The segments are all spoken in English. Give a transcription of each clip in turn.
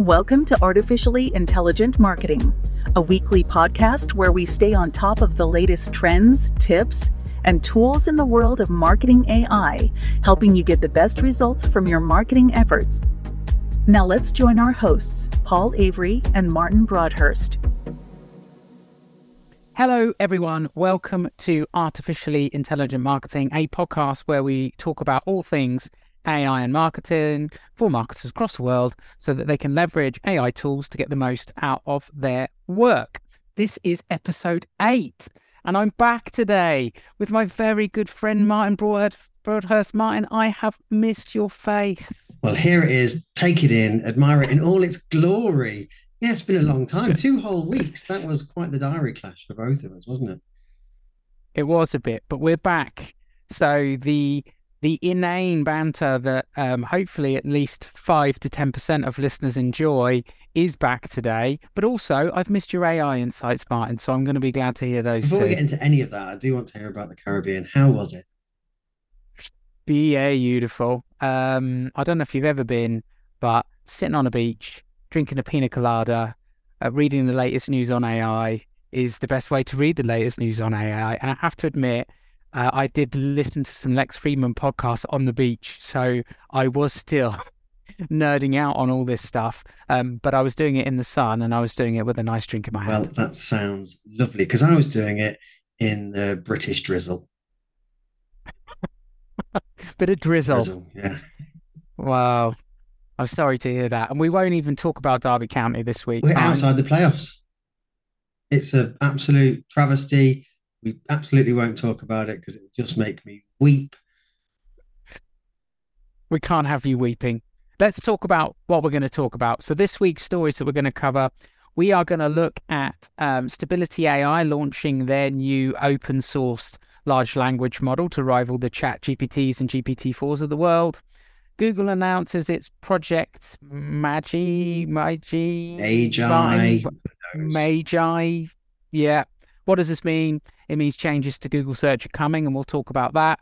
Welcome to Artificially Intelligent Marketing, a weekly podcast where we stay on top of the latest trends, tips, and tools in the world of marketing AI, helping you get the best results from your marketing efforts. Now let's join our hosts, Paul Avery and Martin Broadhurst. Hello, everyone. Welcome to Artificially Intelligent Marketing, a podcast where we talk about all things AI and marketing for marketers across the world so that they can leverage AI tools to get the most out of their work. This is episode eight, and I'm back today with my very good friend Martin Broad- Broadhurst. Martin, I have missed your face. Well, here it is. Take it in, admire it in all its glory. Yeah, it's been a long time. Two whole weeks. That was quite the diary clash for both of us, wasn't it? It was a bit, but we're back. So the the inane banter that um, hopefully at least five to ten percent of listeners enjoy is back today. But also, I've missed your AI insights, Martin. So I'm going to be glad to hear those. Before too. we get into any of that, I do want to hear about the Caribbean. How was it? Be beautiful. Um, I don't know if you've ever been, but sitting on a beach, drinking a pina colada, uh, reading the latest news on AI is the best way to read the latest news on AI. And I have to admit, uh, I did listen to some Lex Fridman podcasts on the beach, so I was still nerding out on all this stuff. Um, but I was doing it in the sun, and I was doing it with a nice drink in my hand. Well, that sounds lovely because I was doing it in the British drizzle. Bit of drizzle. Drizzle, yeah. Wow. I'm sorry to hear that. And we won't even talk about Derby County this week. We're Um, outside the playoffs. It's an absolute travesty. We absolutely won't talk about it because it would just make me weep. we can't have you weeping. Let's talk about what we're going to talk about. So, this week's stories that we're going to cover, we are going to look at um, Stability AI launching their new open sourced large language model to rival the Chat GPTs and GPT 4s of the world. Google announces its Project Magi, Magi, Magi. Martin, Who knows? Magi. Yeah. What does this mean? It means changes to Google search are coming, and we'll talk about that.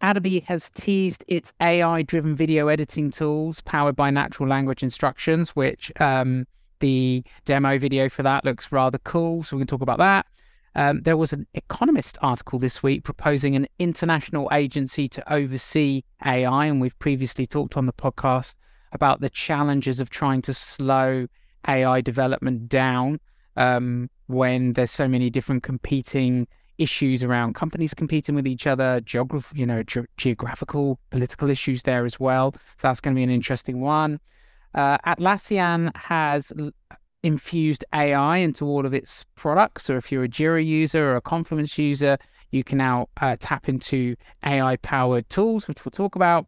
Adobe has teased its AI driven video editing tools powered by natural language instructions, which um, the demo video for that looks rather cool. So we can talk about that. Um, there was an Economist article this week proposing an international agency to oversee AI, and we've previously talked on the podcast about the challenges of trying to slow AI development down um, when there's so many different competing issues around companies competing with each other, geography, you know, ge- geographical, political issues there as well. So that's going to be an interesting one. Uh, Atlassian has infused AI into all of its products. So if you're a Jira user or a Confluence user, you can now uh, tap into AI powered tools, which we'll talk about.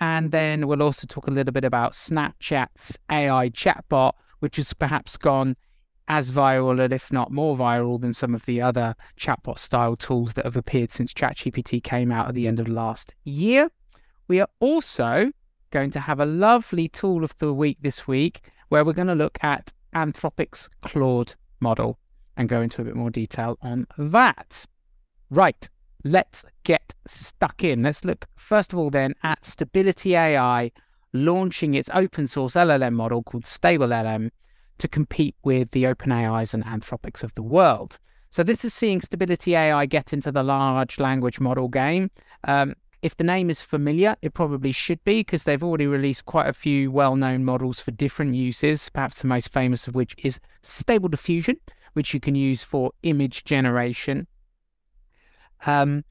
And then we'll also talk a little bit about Snapchat's AI chatbot, which has perhaps gone as viral, and if not more viral, than some of the other chatbot style tools that have appeared since ChatGPT came out at the end of last year. We are also going to have a lovely tool of the week this week where we're going to look at Anthropic's Claude model and go into a bit more detail on that. Right, let's get stuck in. Let's look first of all then at Stability AI launching its open source LLM model called Stable LM to compete with the OpenAIs and Anthropics of the world. So this is seeing Stability AI get into the large language model game. Um, if the name is familiar, it probably should be because they've already released quite a few well-known models for different uses. Perhaps the most famous of which is Stable Diffusion, which you can use for image generation. Um,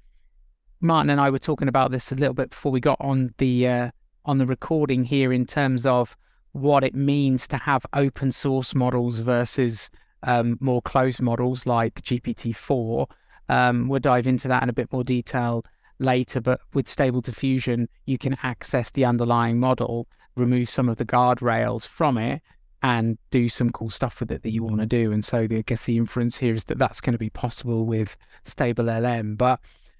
Martin and I were talking about this a little bit before we got on the uh, on the recording here in terms of what it means to have open source models versus um, more closed models like GPT-4. Um, we'll dive into that in a bit more detail later, but with Stable Diffusion, you can access the underlying model, remove some of the guardrails from it, and do some cool stuff with it that you want to do. And so I guess the inference here is that that's going to be possible with Stable LM. But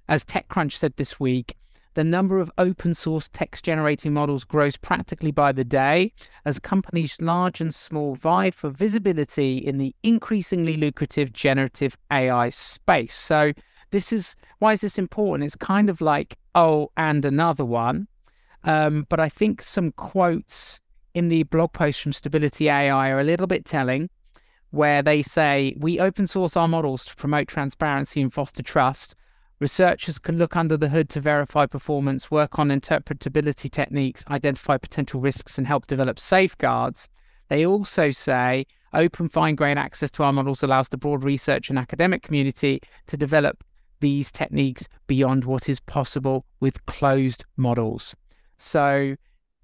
as TechCrunch said this week, the number of open source text generating models grows practically by the day as companies large and small vie for visibility in the increasingly lucrative generative AI space. So, this is why is this important? It's kind of like, oh, and another one. Um, but I think some quotes in the blog post from Stability AI are a little bit telling, where they say we open source our models to promote transparency and foster trust. Researchers can look under the hood to verify performance, work on interpretability techniques, identify potential risks, and help develop safeguards. They also say open fine grained access to our models allows the broad research and academic community to develop these techniques beyond what is possible with closed models. So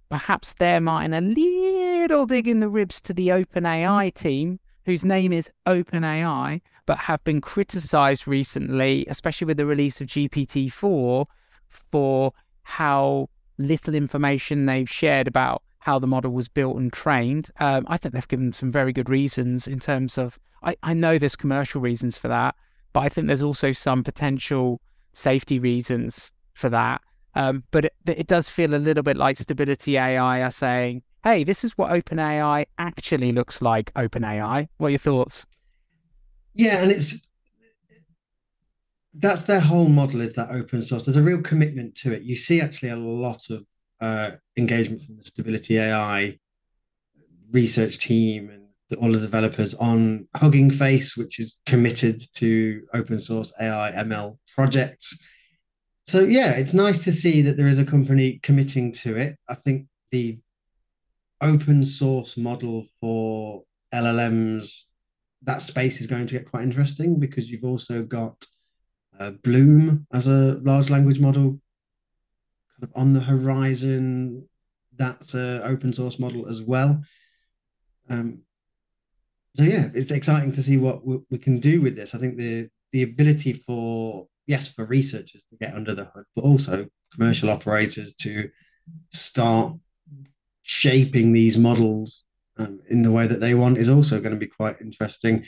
perhaps they're Martin a little dig in the ribs to the OpenAI team, whose name is OpenAI, but have been criticized recently, especially with the release of GPT 4, for how little information they've shared about how the model was built and trained. Um, I think they've given some very good reasons in terms of, I, I know there's commercial reasons for that, but I think there's also some potential safety reasons for that. Um, but it, it does feel a little bit like Stability AI are saying, hey, this is what OpenAI actually looks like, OpenAI. What are your thoughts? Yeah, and it's that's their whole model is that open source. There's a real commitment to it. You see actually a lot of uh, engagement from the Stability AI research team and all the developers on Hugging Face, which is committed to open source AI ML projects. So yeah, it's nice to see that there is a company committing to it. I think the open source model for LLMs, that space is going to get quite interesting because you've also got uh, Bloom as a large language model kind of on the horizon. That's an open source model as well. Um, so yeah, it's exciting to see what we, we can do with this. I think the the ability for yes for researchers to get under the hood, but also commercial operators to start shaping these models um, in the way that they want is also going to be quite interesting.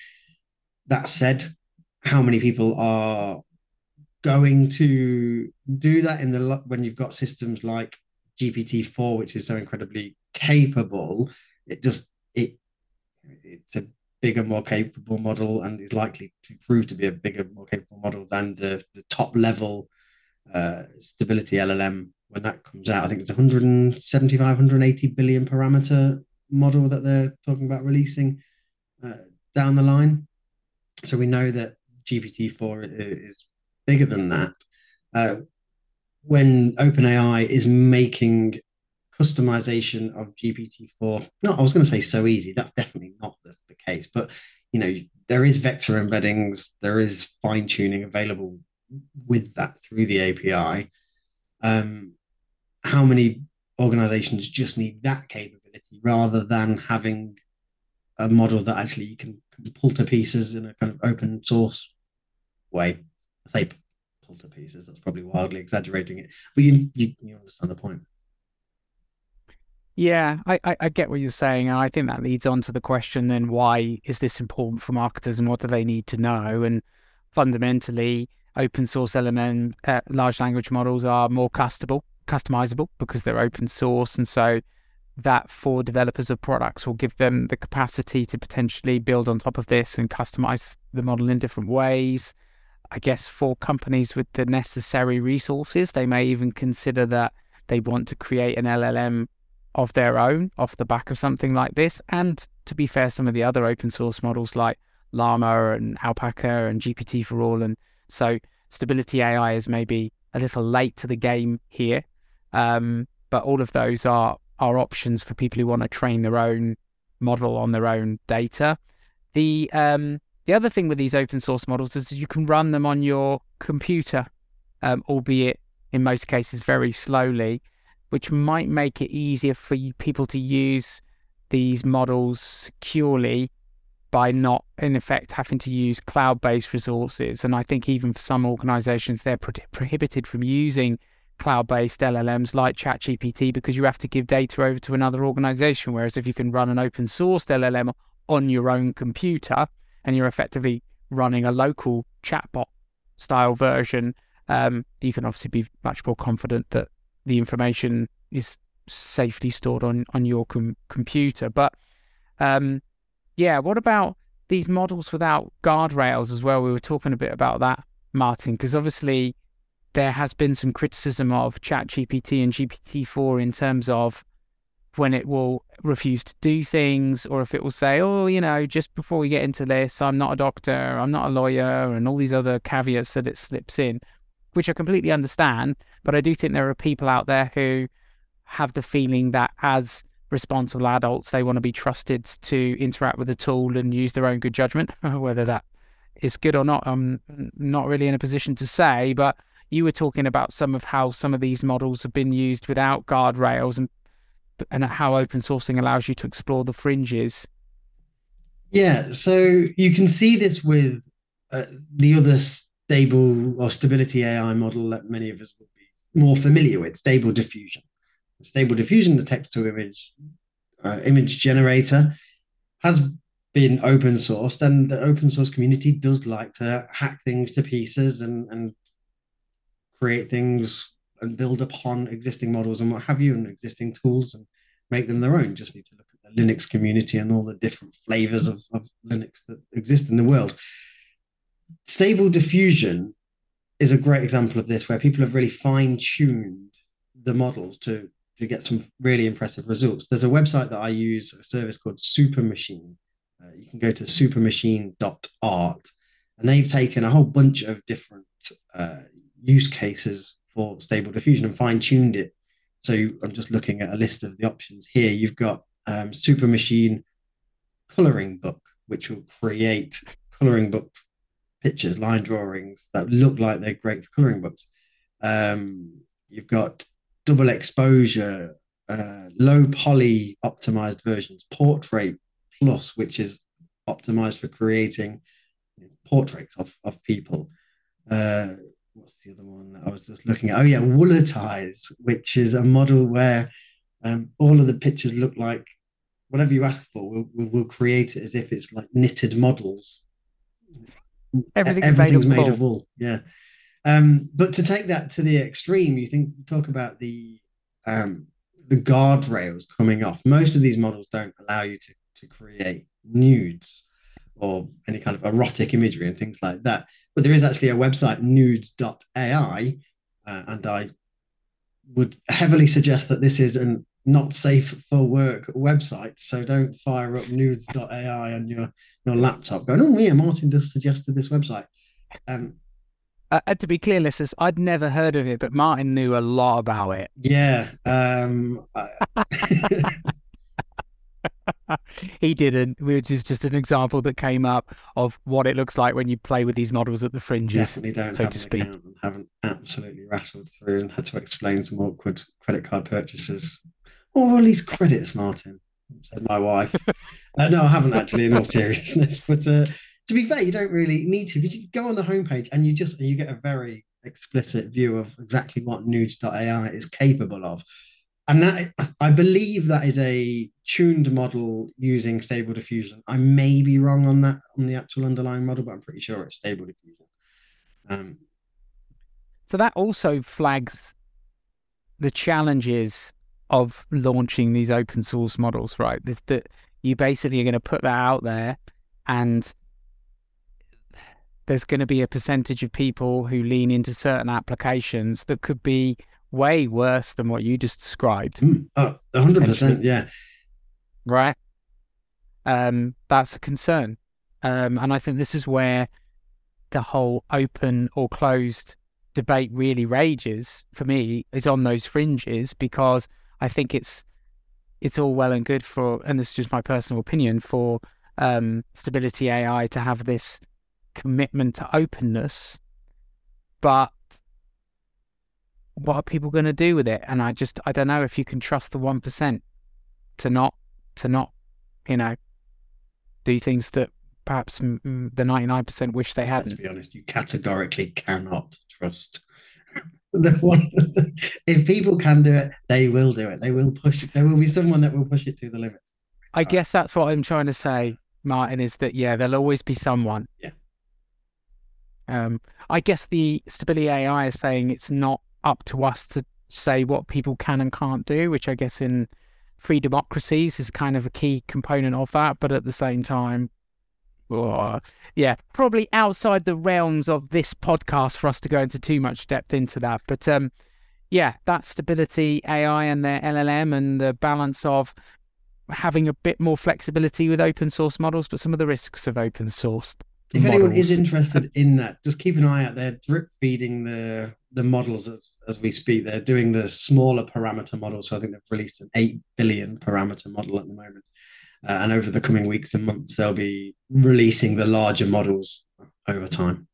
That said, how many people are going to do that in the when you've got systems like GPT-4, which is so incredibly capable, it just it it's a bigger, more capable model and is likely to prove to be a bigger, more capable model than the, the top level uh, stability LLM when that comes out. I think it's 175, 180 billion parameter model that they're talking about releasing uh, down the line. So we know that GPT-4 is bigger than that. Uh, when OpenAI is making customization of GPT-4, no, I was going to say so easy. That's definitely not the, the case. But you know, there is vector embeddings, there is fine tuning available with that through the API. Um, how many organizations just need that capability rather than having a model that actually you can, can pull to pieces in a kind of open source way? I say pull to pieces. That's probably wildly exaggerating it, but you you, you understand the point. Yeah, I, I, I, get what you're saying, and I think that leads on to the question then: why is this important for marketers, and what do they need to know? And fundamentally, open source LLM uh, large language models are more customizable, customizable because they're open source, and so that for developers of products will give them the capacity to potentially build on top of this and customize the model in different ways. I guess for companies with the necessary resources, they may even consider that they want to create an LLM of their own off the back of something like this. And to be fair, some of the other open source models like Llama and Alpaca and GPT4All. And so Stability AI is maybe a little late to the game here. Um, but all of those are, are options for people who want to train their own model on their own data. The um, the other thing with these open source models is you can run them on your computer, um, albeit in most cases very slowly, which might make it easier for people to use these models securely by not, in effect, having to use cloud based resources. And I think even for some organizations, they're pro- prohibited from using cloud based LLMs like ChatGPT because you have to give data over to another organization. Whereas if you can run an open source LLM on your own computer, and you're effectively running a local chatbot style version, um, you can obviously be much more confident that the information is safely stored on on your com- computer. But um, yeah, what about these models without guardrails as well? We were talking a bit about that, Martin, because obviously there has been some criticism of ChatGPT and GPT-4 in terms of when it will refuse to do things or if it will say, oh, you know, just before we get into this, I'm not a doctor, I'm not a lawyer, and all these other caveats that it slips in, which I completely understand. But I do think there are people out there who have the feeling that as responsible adults, they want to be trusted to interact with the tool and use their own good judgment. Whether that is good or not, I'm not really in a position to say. But you were talking about some of how some of these models have been used without guardrails and and how open sourcing allows you to explore the fringes. Yeah, so you can see this with uh, the other stable or stability AI model that many of us would be more familiar with, stable diffusion. Stable diffusion, the text to image uh, image generator, has been open sourced, and the open source community does like to hack things to pieces and and create things and build upon existing models and what have you and existing tools and make them their own. Just need to look at the Linux community and all the different flavors of, of Linux that exist in the world. Stable diffusion is a great example of this, where people have really fine tuned the models to, to get some really impressive results. There's a website that I use, a service called Super Machine. Uh, you can go to supermachine.art, and they've taken a whole bunch of different uh, use cases for stable diffusion and fine tuned it. So I'm just looking at a list of the options here. You've got um, Super Machine coloring book, which will create coloring book pictures, line drawings that look like they're great for coloring books. Um, you've got double exposure, uh, low poly optimized versions, portrait plus, which is optimized for creating portraits of, of people. Uh, what's the other one that I was just looking at? Oh yeah, Woolitize, which is a model where um, all of the pictures look like whatever you ask for. We'll, we'll, create it as if it's like knitted models. Everything's, Everything's made, of, made of wool. Yeah. Um, but to take that to the extreme, you think talk about the um, the guardrails coming off. Most of these models don't allow you to to create nudes or any kind of erotic imagery and things like that. But there is actually a website, nudes.ai, uh, and I would heavily suggest that this is an not safe for work website. So don't fire up nudes.ai on your, your laptop going, oh, yeah, Martin just suggested this website. Um, uh, to be clear, listeners, I'd never heard of it, but Martin knew a lot about it. Yeah. Um, he didn't, which is just an example that came up of what it looks like when you play with these models at the fringes. Definitely don't so to speak. haven't absolutely rattled through and had to explain some awkward credit card purchases, or at least credits, Martin. Said my wife. uh, no, I haven't actually. In all seriousness, but uh, to be fair, you don't really need to. You just go on the homepage and you just you get a very explicit view of exactly what Nudes.ai is capable of and that I believe that is a tuned model using stable diffusion. I may be wrong on that on the actual underlying model, but I'm pretty sure it's stable diffusion. Um, so that also flags the challenges of launching these open source models, right? This that you basically are going to put that out there, and there's going to be a percentage of people who lean into certain applications that could be way worse than what you just described. Mm, oh, 100%. Yeah. Right. Um, that's a concern. Um, and I think this is where the whole open or closed debate really rages for me is on those fringes because I think it's it's all well and good for and this is just my personal opinion for um, stability AI to have this commitment to openness, but what are people going to do with it? And I just I don't know if you can trust the one percent to not to not you know do things that perhaps the ninety nine percent wish they hadn't. Let's be honest, you categorically cannot trust the one. if people can do it, they will do it. They will push it. There will be someone that will push it to the limits. I uh, guess that's what I'm trying to say, Martin. Is that yeah? There'll always be someone. Yeah. Um, I guess the stability AI is saying it's not up to us to say what people can and can't do, which I guess in free democracies is kind of a key component of that. But at the same time, oh, yeah, probably outside the realms of this podcast for us to go into too much depth into that. But um, yeah, that stability AI and their LLM and the balance of having a bit more flexibility with open source models, but some of the risks of open source. If models. anyone is interested in that, just keep an eye out. They're drip feeding the the models as, as we speak. They're doing the smaller parameter model. So I think they've released an 8 billion parameter model at the moment. Uh, and over the coming weeks and months, they'll be releasing the larger models over time.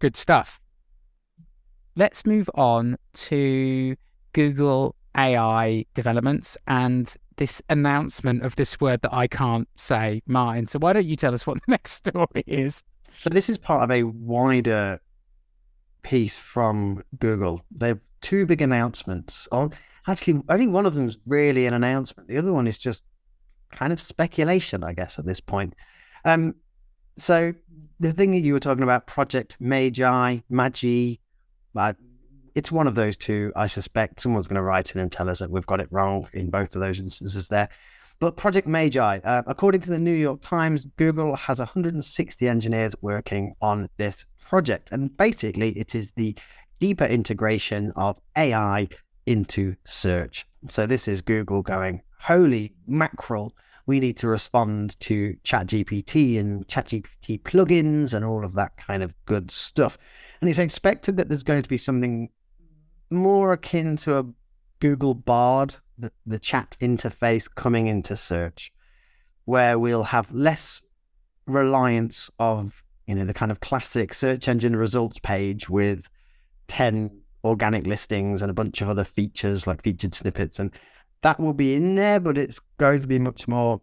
Good stuff. Let's move on to Google AI developments and this announcement of this word that I can't say, Martin. So why don't you tell us what the next story is? So this is part of a wider piece from Google. They have two big announcements. On actually, only one of them is really an announcement. The other one is just kind of speculation, I guess, at this point. Um, so the thing that you were talking about, Project Magi, Magi, uh, it's one of those two. I suspect someone's going to write in and tell us that we've got it wrong in both of those instances there. But Project Magi, uh, according to the New York Times, Google has 160 engineers working on this project. And basically, it is the deeper integration of AI into search. So this is Google going, holy mackerel, we need to respond to ChatGPT and ChatGPT plugins and all of that kind of good stuff. And it's expected that there's going to be something more akin to a Google Bard, the, chat interface coming into search, where we'll have less reliance of, you know, the kind of classic search engine results page with 10 organic listings and a bunch of other features like featured snippets. And that will be in there, but it's going to be much more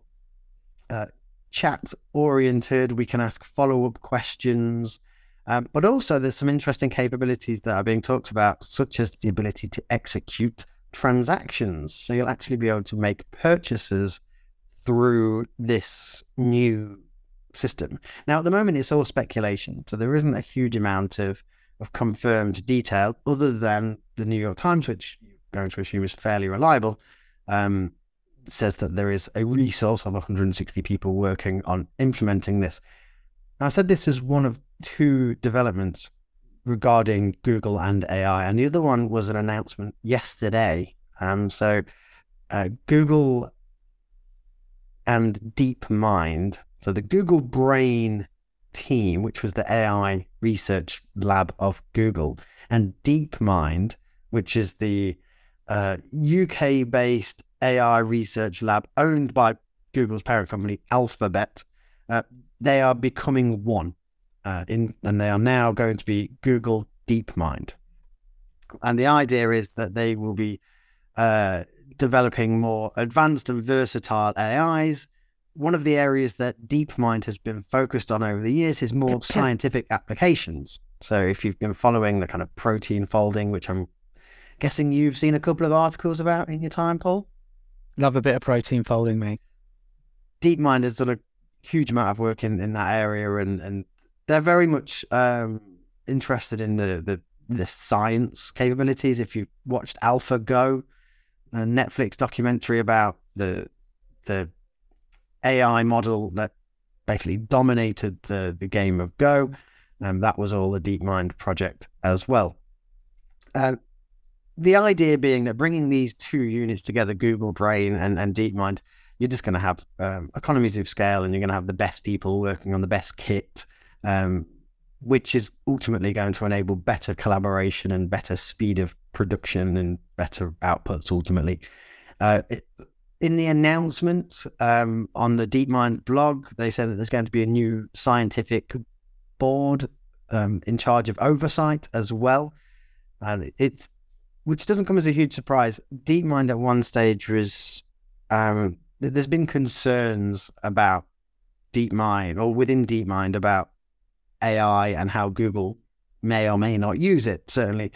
uh, chat oriented. We can ask follow up questions. Um, but also, there's some interesting capabilities that are being talked about, such as the ability to execute transactions. So you'll actually be able to make purchases through this new system. Now, at the moment, it's all speculation. So there isn't a huge amount of, of confirmed detail other than the New York Times, which you're going to assume is fairly reliable, um, says that there is a resource of 160 people working on implementing this. Now, I said this is one of two developments regarding Google and AI, and the other one was an announcement yesterday. Um, so, uh, Google and DeepMind, so the Google Brain team, which was the AI research lab of Google, and DeepMind, which is the uh, UK based AI research lab owned by Google's parent company, Alphabet, uh, they are becoming one uh, in, and they are now going to be Google DeepMind. And the idea is that they will be uh, developing more advanced and versatile AIs. One of the areas that DeepMind has been focused on over the years is more scientific applications. So, if you've been following the kind of protein folding, which I'm guessing you've seen a couple of articles about in your time, Paul. Love a bit of protein folding, mate. DeepMind has done a huge amount of work in, in that area, and, and they're very much um, interested in the, the the science capabilities. If you watched AlphaGo, a Netflix documentary about the the AI model that basically dominated the the game of Go, and that was all the DeepMind project as well. Uh, the idea being that bringing these two units together, Google Brain and, and DeepMind, you're just going to have um, economies of scale and you're going to have the best people working on the best kit um, which is ultimately going to enable better collaboration and better speed of production and better outputs ultimately. Uh, it, in the announcement um, on the DeepMind blog, they said that there's going to be a new scientific board um, in charge of oversight as well. And it's, which doesn't come as a huge surprise. DeepMind at one stage was, um, there's been concerns about DeepMind or within DeepMind about AI and how Google may or may not use it. Certainly,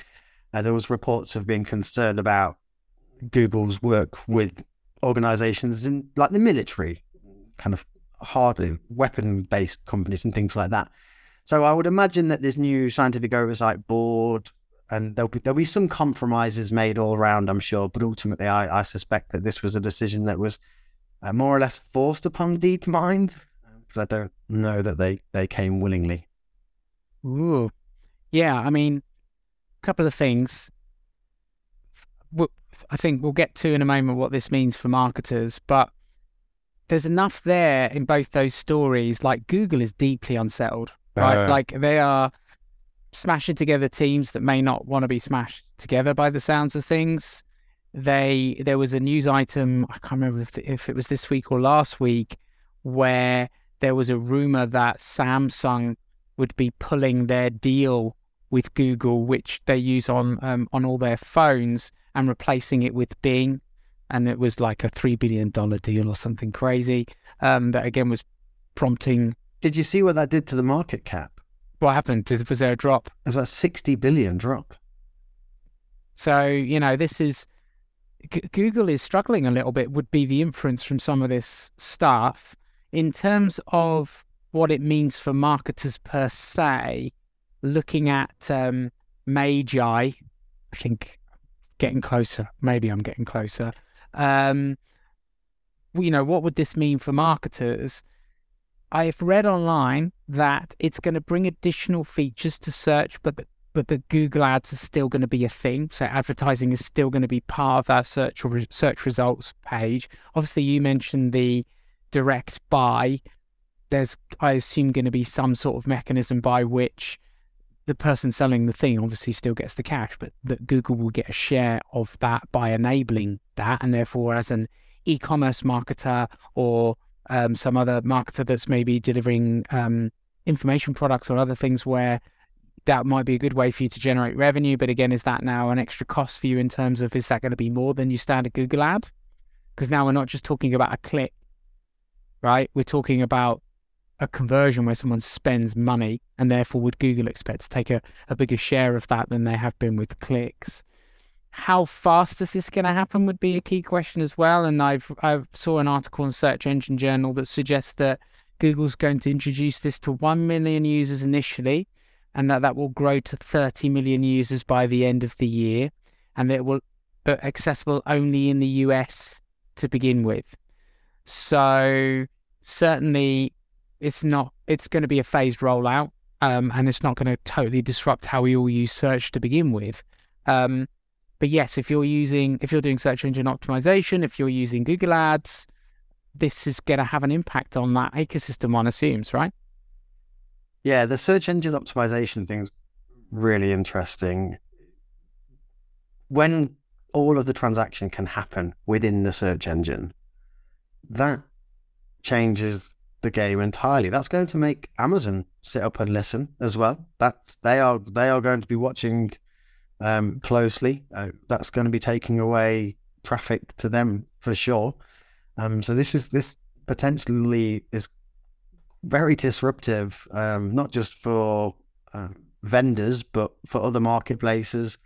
uh, there was reports of being concerned about Google's work with organizations in like the military, kind of hardly weapon-based companies and things like that. So I would imagine that this new scientific oversight board and there'll be there'll be some compromises made all around, I'm sure. But ultimately, I, I suspect that this was a decision that was uh, more or less forced upon DeepMind because I don't know that they they came willingly. Ooh. Yeah, I mean, a couple of things. I think we'll get to in a moment what this means for marketers, but there's enough there in both those stories. Like Google is deeply unsettled, right? Uh, like they are smashing together teams that may not want to be smashed together by the sounds of things. They there was a news item I can't remember if, if it was this week or last week where there was a rumor that Samsung would be pulling their deal with Google, which they use on um, on all their phones, and replacing it with Bing, and it was like a three billion dollar deal or something crazy. Um, that again was prompting. Did you see what that did to the market cap? What happened? Was there a drop? It was about sixty billion drop. So you know this is G- Google is struggling a little bit. Would be the inference from some of this stuff in terms of what it means for marketers per se looking at um, Magi, I think getting closer. Maybe I'm getting closer. Um, you know, what would this mean for marketers? I've read online that it's going to bring additional features to search, but the, but the Google Ads are still going to be a thing. So advertising is still going to be part of our search or search results page. Obviously, you mentioned the direct buy. There's, I assume, going to be some sort of mechanism by which the person selling the thing obviously still gets the cash, but that Google will get a share of that by enabling that. And therefore, as an e commerce marketer or um, some other marketer that's maybe delivering um, information products or other things where that might be a good way for you to generate revenue. But again, is that now an extra cost for you in terms of is that going to be more than your standard Google ad? Because now we're not just talking about a click, right? We're talking about a conversion where someone spends money and therefore would Google expect to take a, a bigger share of that than they have been with clicks. How fast is this going to happen would be a key question as well. And I've I saw an article in Search Engine Journal that suggests that Google's going to introduce this to 1 million users initially and that that will grow to 30 million users by the end of the year and that it will be accessible only in the US to begin with. So certainly it's not it's going to be a phased rollout um, and it's not going to totally disrupt how we all use search to begin with. Um, but yes if you're using if you're doing search engine optimization if you're using google ads this is going to have an impact on that ecosystem one assumes right? Yeah the search engine optimization thing's really interesting. When all of the transaction can happen within the search engine that changes the game entirely. That's going to make Amazon sit up and listen as well. That's they are they are going to be watching um, closely. Uh, that's going to be taking away traffic to them for sure. Um, so this is this potentially is very disruptive, um, not just for uh, vendors but for other marketplaces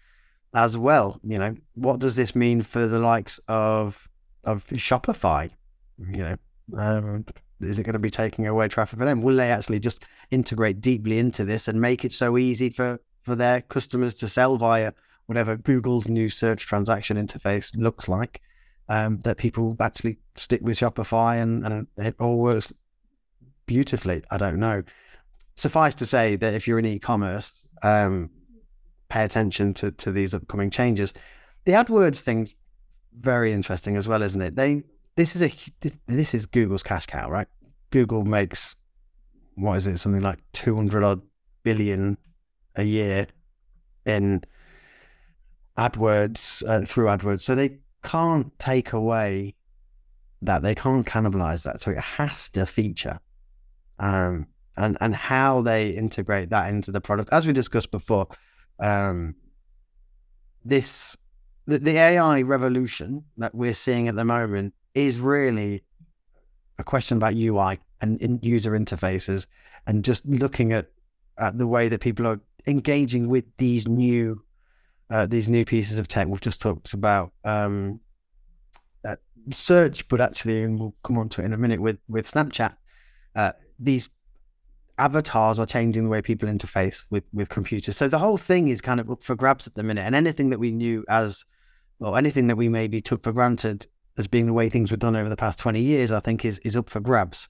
as well. You know, what does this mean for the likes of of Shopify? You know, um, is it going to be taking away traffic for them? Will they actually just integrate deeply into this and make it so easy for, for their customers to sell via whatever Google's new search transaction interface looks like? Um, that people actually stick with Shopify and, and it all works beautifully. I don't know. Suffice to say that if you're in e-commerce, um, pay attention to, to these upcoming changes. The AdWords thing's very interesting as well, isn't it? They this is a this is Google's cash cow, right? Google makes what is it, something like two hundred odd billion a year in AdWords uh, through AdWords, so they can't take away that they can't cannibalize that, so it has to feature. Um, and and how they integrate that into the product, as we discussed before, um, this the, the AI revolution that we're seeing at the moment is really a question about UI and in user interfaces and just looking at, at the way that people are engaging with these new uh, these new pieces of tech. We've just talked about um, uh, search, but actually, and we'll come on to it in a minute with with Snapchat. Uh, these avatars are changing the way people interface with with computers. So the whole thing is kind of up for grabs at the minute. And anything that we knew as, or anything that we maybe took for granted as being the way things were done over the past 20 years, I think is, is up for grabs.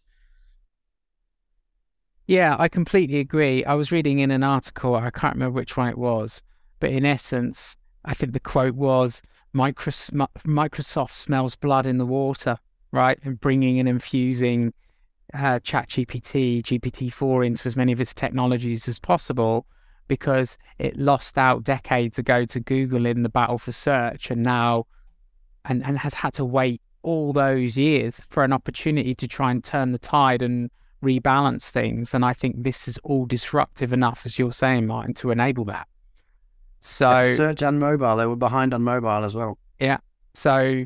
Yeah, I completely agree. I was reading in an article, I can't remember which one it was, but in essence, I think the quote was Microsoft smells blood in the water, right? And bringing and infusing uh, ChatGPT, GPT-4 into as many of its technologies as possible because it lost out decades ago to Google in the battle for search and now and, and has had to wait all those years for an opportunity to try and turn the tide and rebalance things. And I think this is all disruptive enough, as you're saying, Martin, to enable that. So search and mobile, they were behind on mobile as well. Yeah. So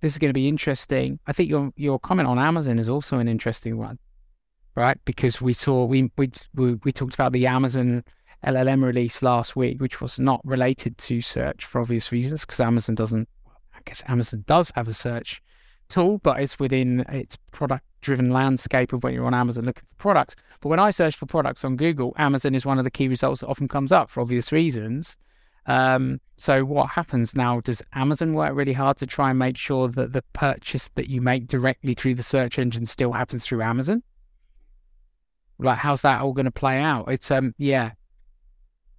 this is going to be interesting. I think your your comment on Amazon is also an interesting one, right? Because we saw we we we, we talked about the Amazon LLM release last week, which was not related to search for obvious reasons, because Amazon doesn't. Guess Amazon does have a search tool, but it's within its product driven landscape of when you're on Amazon looking for products. But when I search for products on Google, Amazon is one of the key results that often comes up for obvious reasons. Um, so what happens now? Does Amazon work really hard to try and make sure that the purchase that you make directly through the search engine still happens through Amazon? Like, how's that all going to play out? It's um, yeah,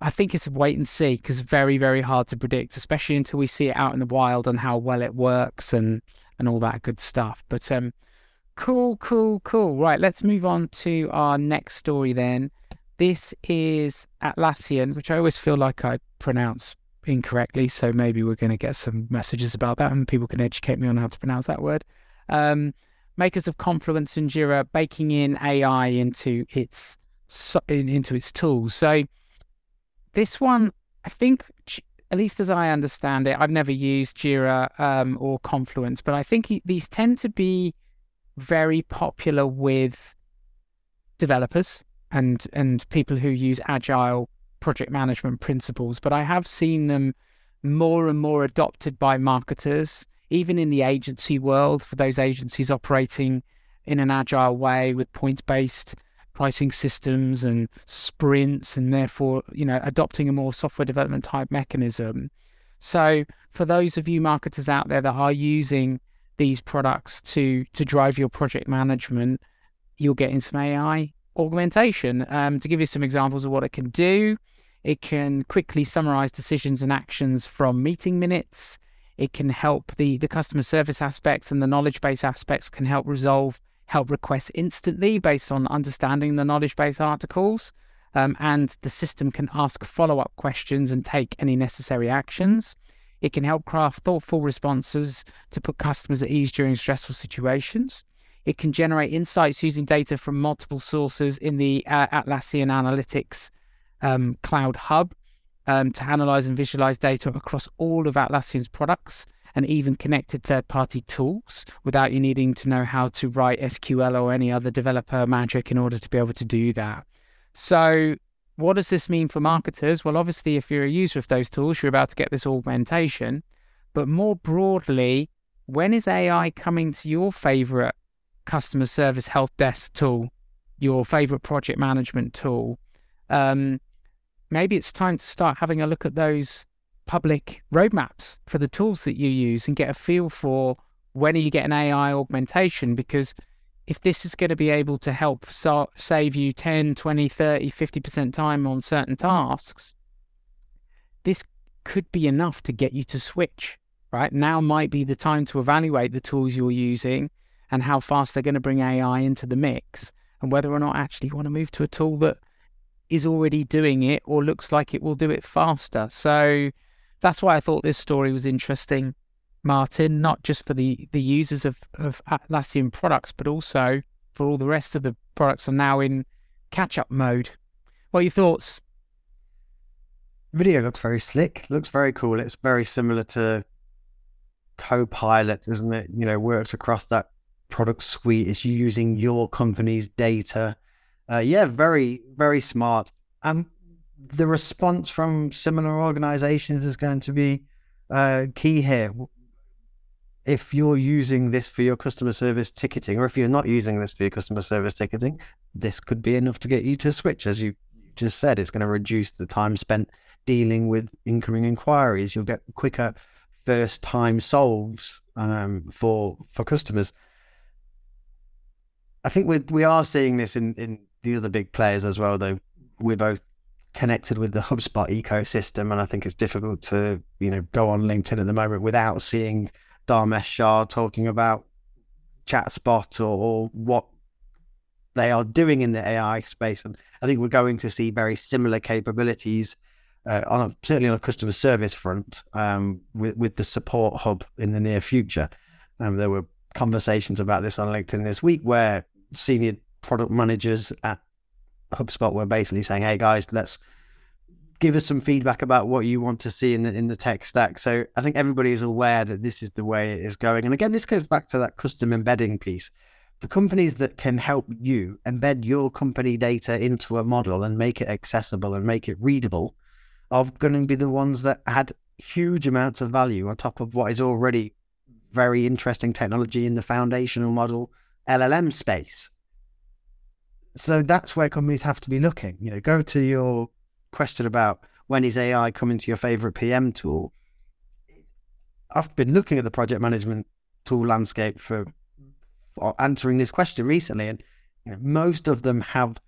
I think it's a wait and see because very, very hard to predict, especially until we see it out in the wild and how well it works and and all that good stuff. But um, cool, cool, cool. Right, let's move on to our next story then. This is Atlassian, which I always feel like I pronounce incorrectly. So maybe we're going to get some messages about that and people can educate me on how to pronounce that word. Um, makers of Confluence and Jira baking in AI into its into its tools. So this one, I think, at least as I understand it, I've never used Jira um, or Confluence, but I think these tend to be very popular with developers and and people who use agile project management principles but i have seen them more and more adopted by marketers even in the agency world for those agencies operating in an agile way with points based pricing systems and sprints and therefore you know adopting a more software development type mechanism so for those of you marketers out there that are using these products to to drive your project management you'll get in some ai augmentation. Um, to give you some examples of what it can do, it can quickly summarize decisions and actions from meeting minutes. It can help the, the customer service aspects and the knowledge base aspects can help resolve help requests instantly based on understanding the knowledge base articles. Um, and the system can ask follow up questions and take any necessary actions. It can help craft thoughtful responses to put customers at ease during stressful situations. It can generate insights using data from multiple sources in the uh, Atlassian Analytics um, Cloud Hub um, to analyze and visualize data across all of Atlassian's products and even connected third party tools without you needing to know how to write SQL or any other developer magic in order to be able to do that. So, what does this mean for marketers? Well, obviously, if you're a user of those tools, you're about to get this augmentation. But more broadly, when is AI coming to your favorite customer service help desk tool, your favorite project management tool, um, maybe it's time to start having a look at those public roadmaps for the tools that you use and get a feel for when are you getting AI augmentation because if this is going to be able to help save you 10, 20, 30, 50% time on certain mm. tasks, this could be enough to get you to switch, right? Now might be the time to evaluate the tools you're using and how fast they're going to bring AI into the mix and whether or not actually you want to move to a tool that is already doing it or looks like it will do it faster. So that's why I thought this story was interesting, Martin, not just for the, the users of, of Atlassian products, but also for all the rest of the products are now in catch up mode. What are your thoughts? Video looks very slick, looks very cool. It's very similar to Copilot, isn't it? You know, works across that product suite. It's using your company's data. Uh, yeah, very, very smart. Um, the response from similar organizations is going to be uh, key here. If you're using this for your customer service ticketing, or if you're not using this for your customer service ticketing, this could be enough to get you to switch. As you just said, it's going to reduce the time spent dealing with incoming inquiries. You'll get quicker first time solves um, for for customers. I think we we are seeing this in in the other big players as well. Though we're both connected with the HubSpot ecosystem, and I think it's difficult to you know go on LinkedIn at the moment without seeing Dharmesh Shah talking about ChatSpot or, or what they are doing in the AI space, and I think we're going to see very similar capabilities uh, on a, certainly on a customer service front um, with with the support hub in the near future. Um, there were conversations about this on LinkedIn this week where senior product managers at HubSpot were basically saying, "Hey guys, let's give us some feedback about what you want to see in the in the tech stack." So I think everybody is aware that this is the way it is going. And again, this goes back to that custom embedding piece. The companies that can help you embed your company data into a model and make it accessible and make it readable are going to be the ones that add huge amounts of value on top of what is already very interesting technology in the foundational model LLM space so that's where companies have to be looking. You know, go to your question about when is AI coming to your favorite PM tool. I've been looking at the project management tool landscape for, for answering this question recently, and you know, most of them have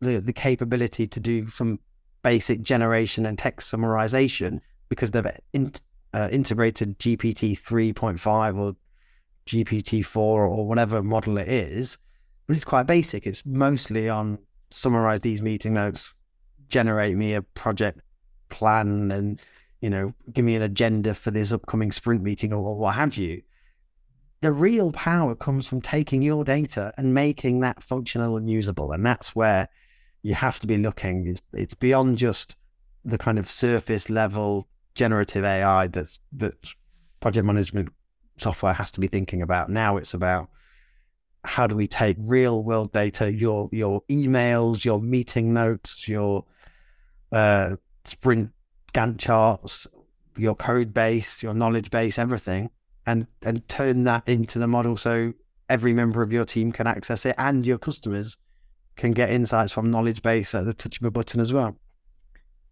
the the capability to do some basic generation and text summarization because they've in, uh, integrated GPT 3.5 or GPT 4 or whatever model it is but it's quite basic. It's mostly on summarize these meeting notes, generate me a project plan, and you know, give me an agenda for this upcoming sprint meeting or, what have you. The real power comes from taking your data and making that functional and usable, and that's where you have to be looking. It's it's beyond just the kind of surface level generative AI that's that project management software has to be thinking about. Now it's about how do we take real world data, your your emails, your meeting notes, your uh, sprint Gantt charts, your code base, your knowledge base, everything, and and turn that into the model so every member of your team can access it and your customers can get insights from knowledge base at the touch of a button as well.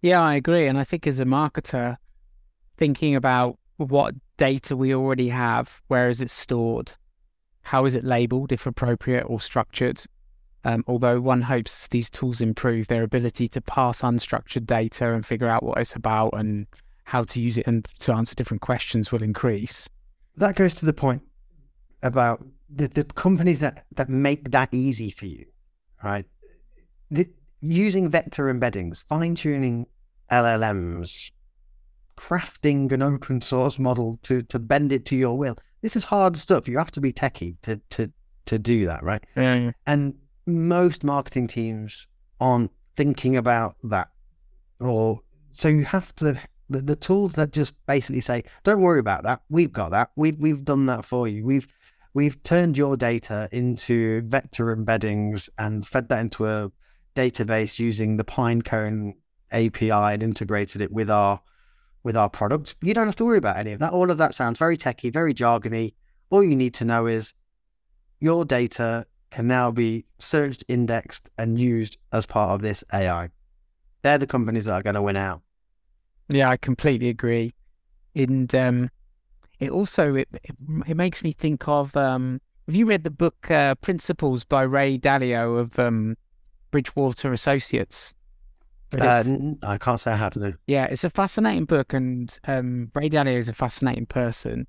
Yeah, I agree. And I think as a marketer, thinking about what data we already have, where is it stored? How is it labeled, if appropriate, or structured? Um, although one hopes these tools improve their ability to pass unstructured data and figure out what it's about and how to use it and to answer different questions will increase. That goes to the point about the, the companies that, that make that easy for you, right? The, using vector embeddings, fine tuning LLMs, crafting an open source model to, to bend it to your will this is hard stuff. You have to be techie to to to do that, right? Yeah, yeah. And most marketing teams aren't thinking about that, or so you have to. The, the tools that just basically say, "Don't worry about that. We've got that. We've we've done that for you. We've we've turned your data into vector embeddings and fed that into a database using the Pinecone API and integrated it with our with our product. You don't have to worry about any of that. All of that sounds very techy, very jargony. All you need to know is your data can now be searched, indexed, and used as part of this AI. They're the companies that are going to win out. Yeah, I completely agree. And um, it also it, it, makes me think of um, have you read the book uh, Principles by Ray Dalio of um, Bridgewater Associates? Uh, I can't say I have no. Yeah, it's a fascinating book, and um, Ray Dalio is a fascinating person,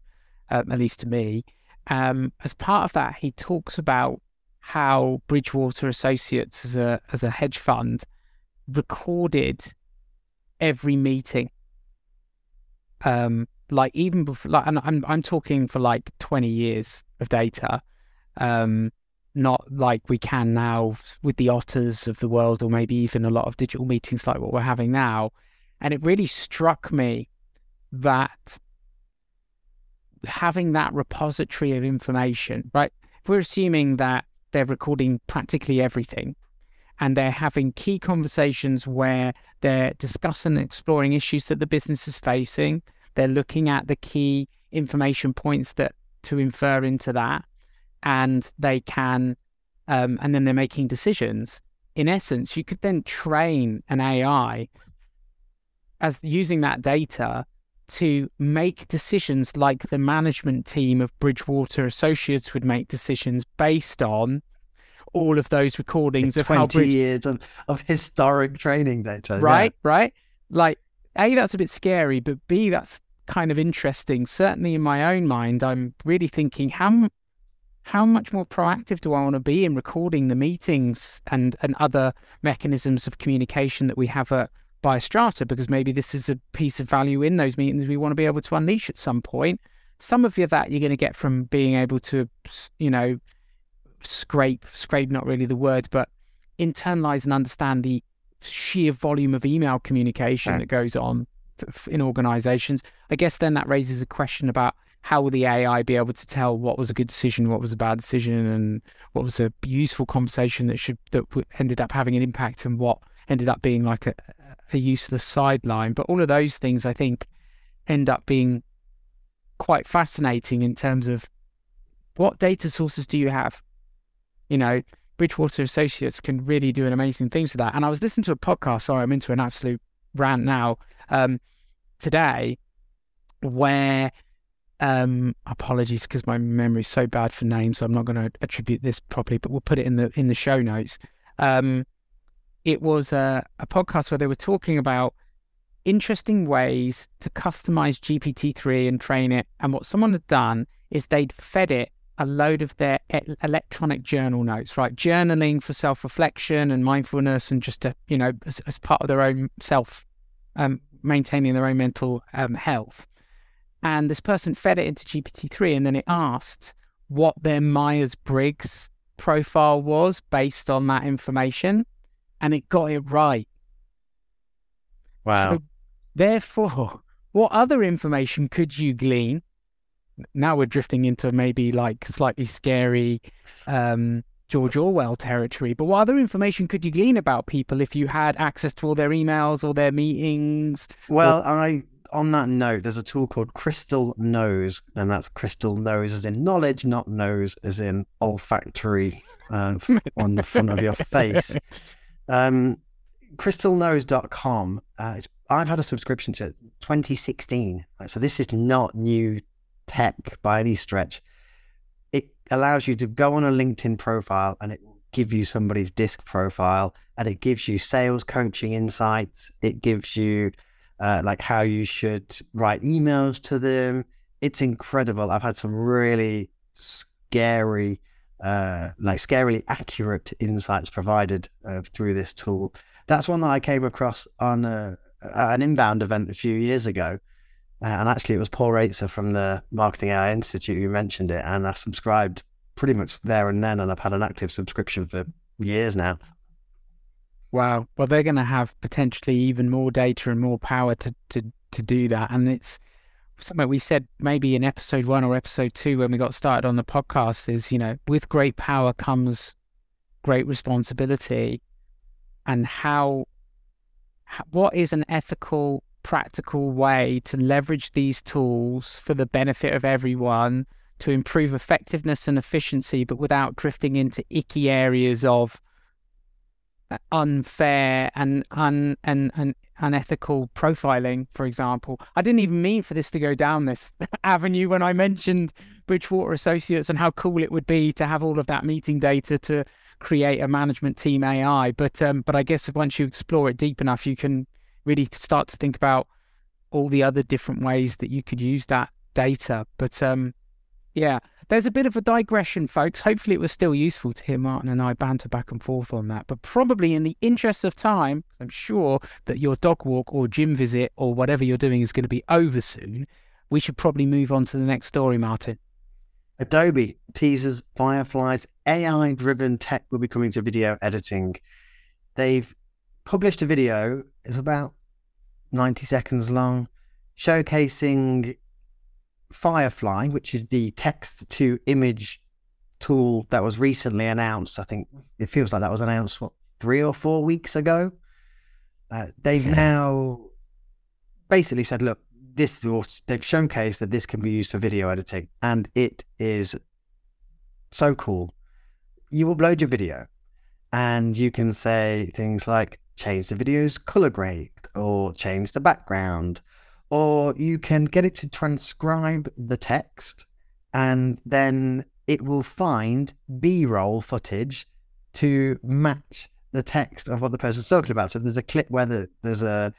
um, at least to me. Um, as part of that, he talks about how Bridgewater Associates, as a as a hedge fund, recorded every meeting. Um, like even before, like, and I'm I'm talking for like 20 years of data. Um, not like we can now with the otters of the world, or maybe even a lot of digital meetings like what we're having now. And it really struck me that having that repository of information, right? If we're assuming that they're recording practically everything and they're having key conversations where they're discussing and exploring issues that the business is facing, they're looking at the key information points that to infer into that and they can, um, and then they're making decisions. In essence, you could then train an AI as using that data to make decisions like the management team of Bridgewater Associates would make decisions based on all of those recordings of 20 how Bridge, years of, of historic training data. right, right. Like a, that's a bit scary, but b, that's kind of interesting. Certainly in my own mind, I'm really thinking how how much more proactive do I want to be in recording the meetings and and other mechanisms of communication that we have at Biostrata? Because maybe this is a piece of value in those meetings we want to be able to unleash at some point. Some of that you're going to get from being able to, you know, scrape scrape not really the word, but internalize and understand the sheer volume of email communication that goes on in organizations. I guess then that raises a question about how will the AI be able to tell what was a good decision, what was a bad decision, and what was a useful conversation that should that ended up having an impact, and what ended up being like a, a useless sideline. But all of those things, I think, end up being quite fascinating in terms of what data sources do you have? You know, Bridgewater Associates can really do an amazing things with that. And I was listening to a podcast. Sorry, I'm into an absolute rant now. Um, today, where um, apologies because my memory is so bad for names, so I'm not going to attribute this properly, but we'll put it in the in the show notes. Um, it was a, a podcast where they were talking about interesting ways to customize GPT-3 and train it. And what someone had done is they'd fed it a load of their electronic journal notes, right? Journaling for self reflection and mindfulness, and just to, you know, as, as part of their own self, um, maintaining their own mental um, health. And this person fed it into GPT-3 and then it asked what their Myers Briggs profile was based on that information. And it got it right. Wow. So, therefore, what other information could you glean now we're drifting into maybe like slightly scary um, George Orwell territory. But what other information could you glean about people if you had access to all their emails or their meetings? Well, or... I on that note, there's a tool called Crystal Knows, and that's Crystal Knows as in knowledge, not nose as in olfactory uh, on the front of your face. Um, crystalknows.com. Uh, I've had a subscription to it 2016. So this is not new tech by any stretch. It allows you to go on a LinkedIn profile and it will give you somebody's disc profile and it gives you sales coaching insights. It gives you uh, like how you should write emails to them. It's incredible. I've had some really scary, uh, like scarily accurate insights provided uh, through this tool. That's one that I came across on a, an inbound event a few years ago uh, and actually, it was Paul Raetzer from the Marketing AI Institute who mentioned it. And I subscribed pretty much there and then. And I've had an active subscription for years now. Wow. Well, they're going to have potentially even more data and more power to, to, to do that. And it's something we said maybe in episode one or episode two when we got started on the podcast is, you know, with great power comes great responsibility. And how, what is an ethical practical way to leverage these tools for the benefit of everyone to improve effectiveness and efficiency, but without drifting into icky areas of unfair and un and, and unethical profiling, for example. I didn't even mean for this to go down this avenue when I mentioned Bridgewater Associates and how cool it would be to have all of that meeting data to create a management team AI. But um, but I guess once you explore it deep enough, you can really start to think about all the other different ways that you could use that data. But um, yeah, there's a bit of a digression, folks. Hopefully, it was still useful to hear Martin and I banter back and forth on that. But probably in the interest of time, I'm sure that your dog walk or gym visit or whatever you're doing is going to be over soon. We should probably move on to the next story, Martin. Adobe teases Firefly's AI driven tech will be coming to video editing. They've published a video. It's about 90 seconds long, showcasing Firefly, which is the text to image tool that was recently announced. I think it feels like that was announced, what, three or four weeks ago? Uh, they've now basically said, look, this they've showcased that this can be used for video editing, and it is so cool. You upload your video, and you can say things like, change the video's color grade or change the background, or you can get it to transcribe the text and then it will find B roll footage to match the text of what the person's talking about. So there's a clip where the, there's a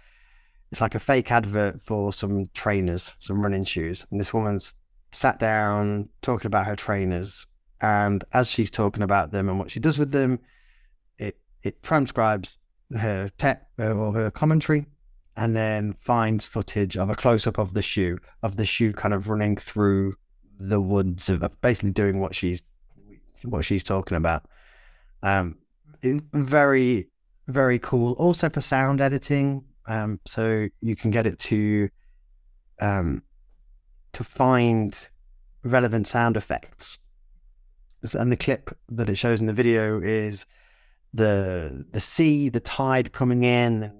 it's like a fake advert for some trainers, some running shoes, and this woman's sat down talking about her trainers, and as she's talking about them and what she does with them, it it transcribes her tech uh, or her commentary and then finds footage of a close up of the shoe, of the shoe kind of running through the woods of basically doing what she's what she's talking about. Um, very very cool. Also for sound editing, um, so you can get it to um, to find relevant sound effects. And the clip that it shows in the video is the the sea, the tide coming in,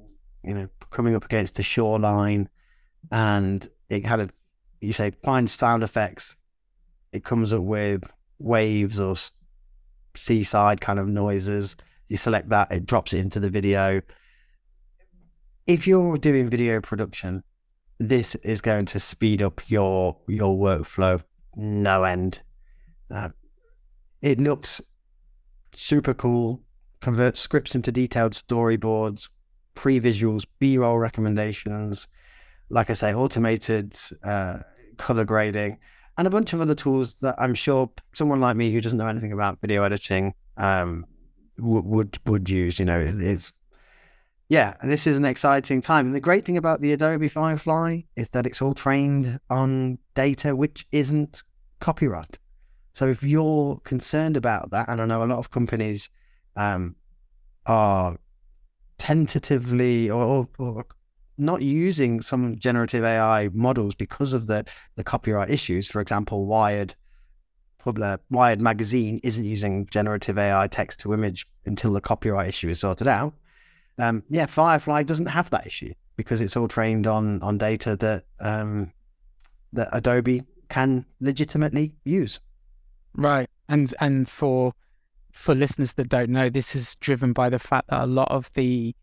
you know coming up against the shoreline, and it kind of you say find sound effects. It comes up with waves or seaside kind of noises. You select that, it drops it into the video. If you're doing video production, this is going to speed up your your workflow no end. Uh, it looks super cool. Converts scripts into detailed storyboards, pre-visuals, B-roll recommendations. Like I say, automated uh, color grading, and a bunch of other tools that I'm sure someone like me who doesn't know anything about video editing um, would would would use. You know, it's yeah, this is an exciting time. And the great thing about the Adobe Firefly is that it's all trained on data which isn't copyright. So if you're concerned about that, and I know a lot of companies um, are tentatively or, or, not using some generative AI models because of the, the copyright issues. For example, Wired Wired magazine isn't using generative AI text to image until the copyright issue is sorted out. Um, yeah, Firefly doesn't have that issue because it's all trained on on data that um, that Adobe can legitimately use. Right, and and for for listeners that don't know, this is driven by the fact that a lot of the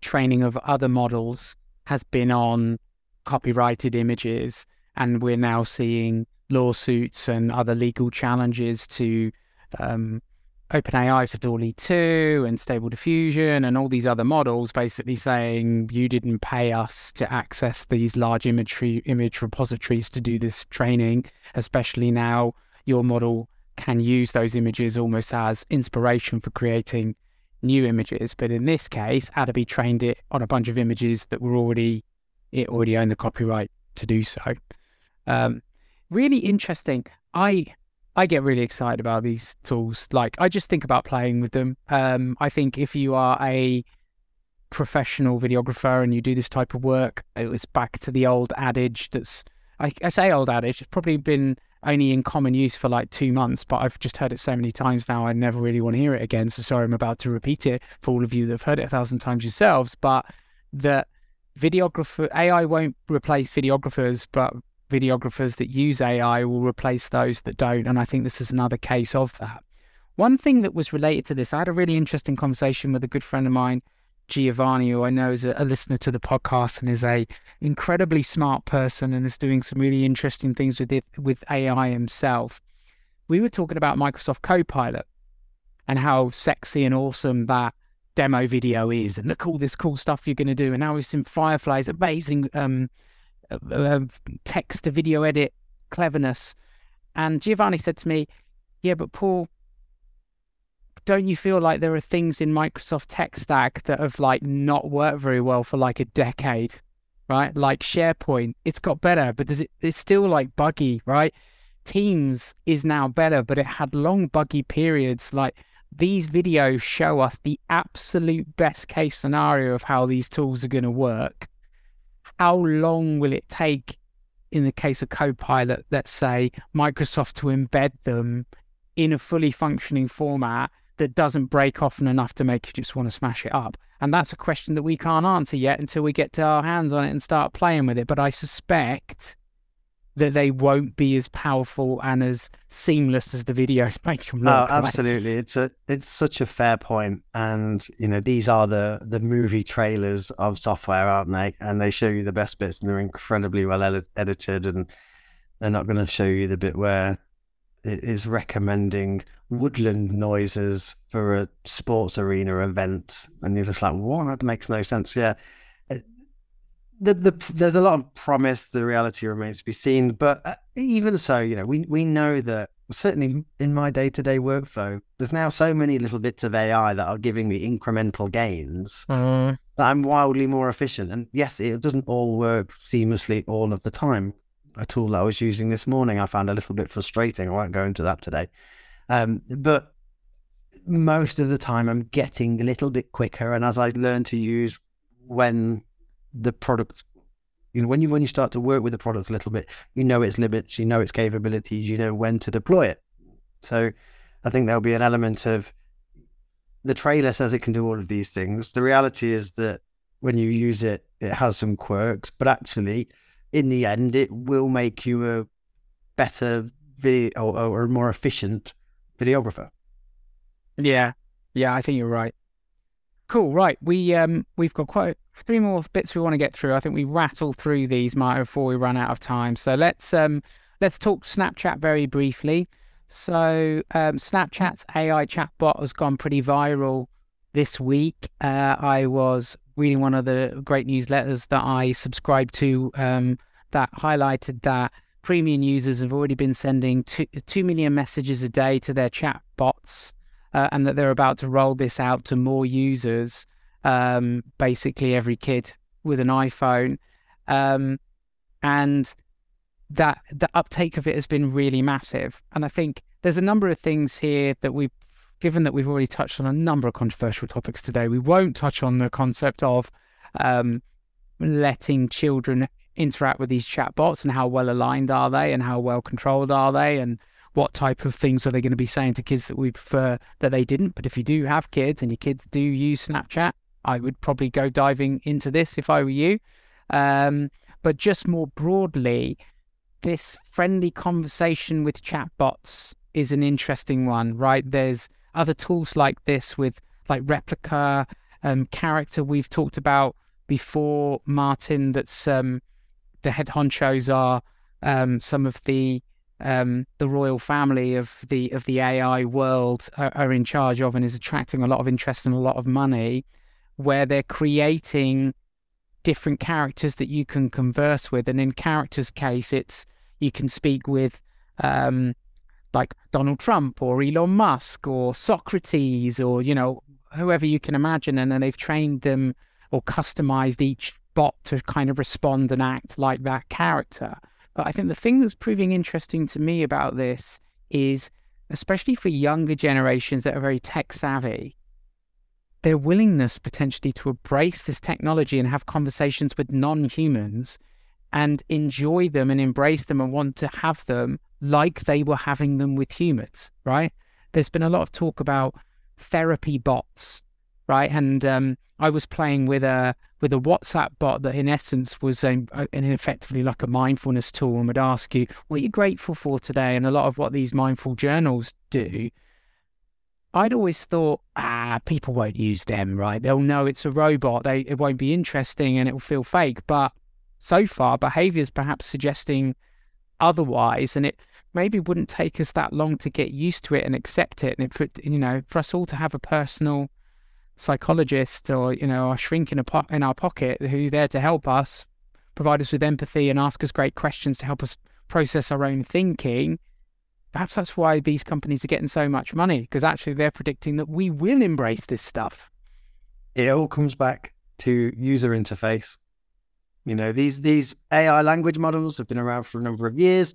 training of other models has been on copyrighted images, and we're now seeing lawsuits and other legal challenges to um, OpenAI for DALL-E 2 and Stable Diffusion and all these other models basically saying you didn't pay us to access these large imagery, image repositories to do this training, especially now your model can use those images almost as inspiration for creating new images. But in this case, Adobe trained it on a bunch of images that were already, it already owned the copyright to do so. Um, really interesting. I I get really excited about these tools. Like I just think about playing with them. Um, I think if you are a professional videographer and you do this type of work, it's back to the old adage that's I, I say old adage. It's probably been only in common use for like two months, but I've just heard it so many times now. I never really want to hear it again. So sorry, I'm about to repeat it for all of you that have heard it a thousand times yourselves. But that videographer AI won't replace videographers, but videographers that use AI will replace those that don't. And I think this is another case of that. One thing that was related to this, I had a really interesting conversation with a good friend of mine, Giovanni, who I know is a, a listener to the podcast and is a incredibly smart person and is doing some really interesting things with it with AI himself. We were talking about Microsoft Copilot and how sexy and awesome that demo video is, and look all this cool stuff you're going to do. And now we've seen Firefly's amazing um, uh, text to video edit cleverness. And Giovanni said to me, Yeah, but Paul, don't you feel like there are things in Microsoft tech stack that have like not worked very well for like a decade, right? Like SharePoint, it's got better, but does it it's still like buggy, right? Teams is now better, but it had long buggy periods. Like these videos show us the absolute best case scenario of how these tools are going to work how long will it take in the case of Copilot, let's say, Microsoft to embed them in a fully functioning format that doesn't break often enough to make you just want to smash it up? And that's a question that we can't answer yet until we get to our hands on it and start playing with it. But I suspect that they won't be as powerful and as seamless as the videos make them oh, look. Oh, absolutely! Right? It's a it's such a fair point. and you know these are the the movie trailers of software, aren't they? And they show you the best bits, and they're incredibly well ed- edited, and they're not going to show you the bit where is recommending woodland noises for a sports arena event, and you're just like, what? That makes no sense. Yeah, uh, the, the there's a lot of promise. The reality remains to be seen. But uh, even so, you know, we we know that certainly in my day to day workflow, there's now so many little bits of AI that are giving me incremental gains Mm-hmm. that I'm wildly more efficient. And yes, it doesn't all work seamlessly all of the time. A tool that I was using this morning, I found a little bit frustrating. I won't go into that today. Um, but most of the time, I'm getting a little bit quicker. And as I learn to use when the product, you know, when you when you start to work with the product a little bit, you know its limits, you know its capabilities, you know when to deploy it. So I think there'll be an element of the trailer says it can do all of these things. The reality is that when you use it, it has some quirks, but actually, in the end, it will make you a better video or, a more efficient videographer. Yeah, yeah, I think you're right. Cool, right? We um we've got quite three more bits we want to get through. I think we rattle through these, Martin, before we run out of time. So let's um let's talk Snapchat very briefly. So um, Snapchat's AI chatbot has gone pretty viral this week. Uh, I was reading one of the great newsletters that I subscribe to um, that highlighted that premium users have already been sending two, 2 million messages a day to their chatbots uh, and that they're about to roll this out to more users, um, basically every kid with an iPhone. Um, and that the uptake of it has been really massive. And I think there's a number of things here that we've, given that we've already touched on a number of controversial topics today, we won't touch on the concept of um, letting children interact with these chatbots and how well aligned are they and how well controlled are they and what type of things are they going to be saying to kids that we prefer that they didn't. But if you do have kids and your kids do use Snapchat, I would probably go diving into this if I were you. Um, but just more broadly, this friendly conversation with chatbots is an interesting one, right? There's other tools like this with like Replika um, character we've talked about before, Martin. That's um, the head honchos are um, some of the um, the royal family of the of the AI world are, are in charge of, and is attracting a lot of interest and a lot of money, where they're creating different characters that you can converse with, and in characters' case, it's you can speak with um, like Donald Trump or Elon Musk or Socrates or you know whoever you can imagine, and then they've trained them or customized each bot to kind of respond and act like that character. But I think the thing that's proving interesting to me about this is, especially for younger generations that are very tech savvy, their willingness potentially to embrace this technology and have conversations with non humans and enjoy them and embrace them and want to have them like they were having them with humans, right? There's been a lot of talk about therapy bots, right? And um, I was playing with a with a WhatsApp bot that, in essence, was a, an effectively like a mindfulness tool and would ask you, "What are you grateful for today?" And a lot of what these mindful journals do. I'd always thought, ah, people won't use them, right? They'll know it's a robot. They it won't be interesting and it will feel fake. But so far, behavior is perhaps suggesting otherwise, and it maybe wouldn't take us that long to get used to it and accept it. And it, you know, for us all to have a personal psychologist or you know, a shrink in a po- in our pocket who's there to help us, provide us with empathy, and ask us great questions to help us process our own thinking. Perhaps that's why these companies are getting so much money because actually they're predicting that we will embrace this stuff. It all comes back to user interface. You know, these these AI language models have been around for a number of years.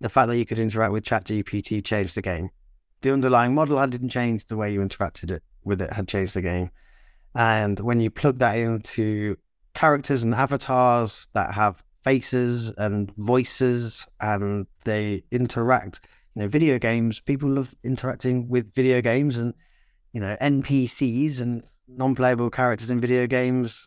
The fact that you could interact with ChatGPT changed the game. The underlying model hadn't changed. The way you interacted it with it had changed the game. And when you plug that into characters and avatars that have faces and voices and they interact, you know, video games, people love interacting with video games and, you know, NPCs and non playable characters in video games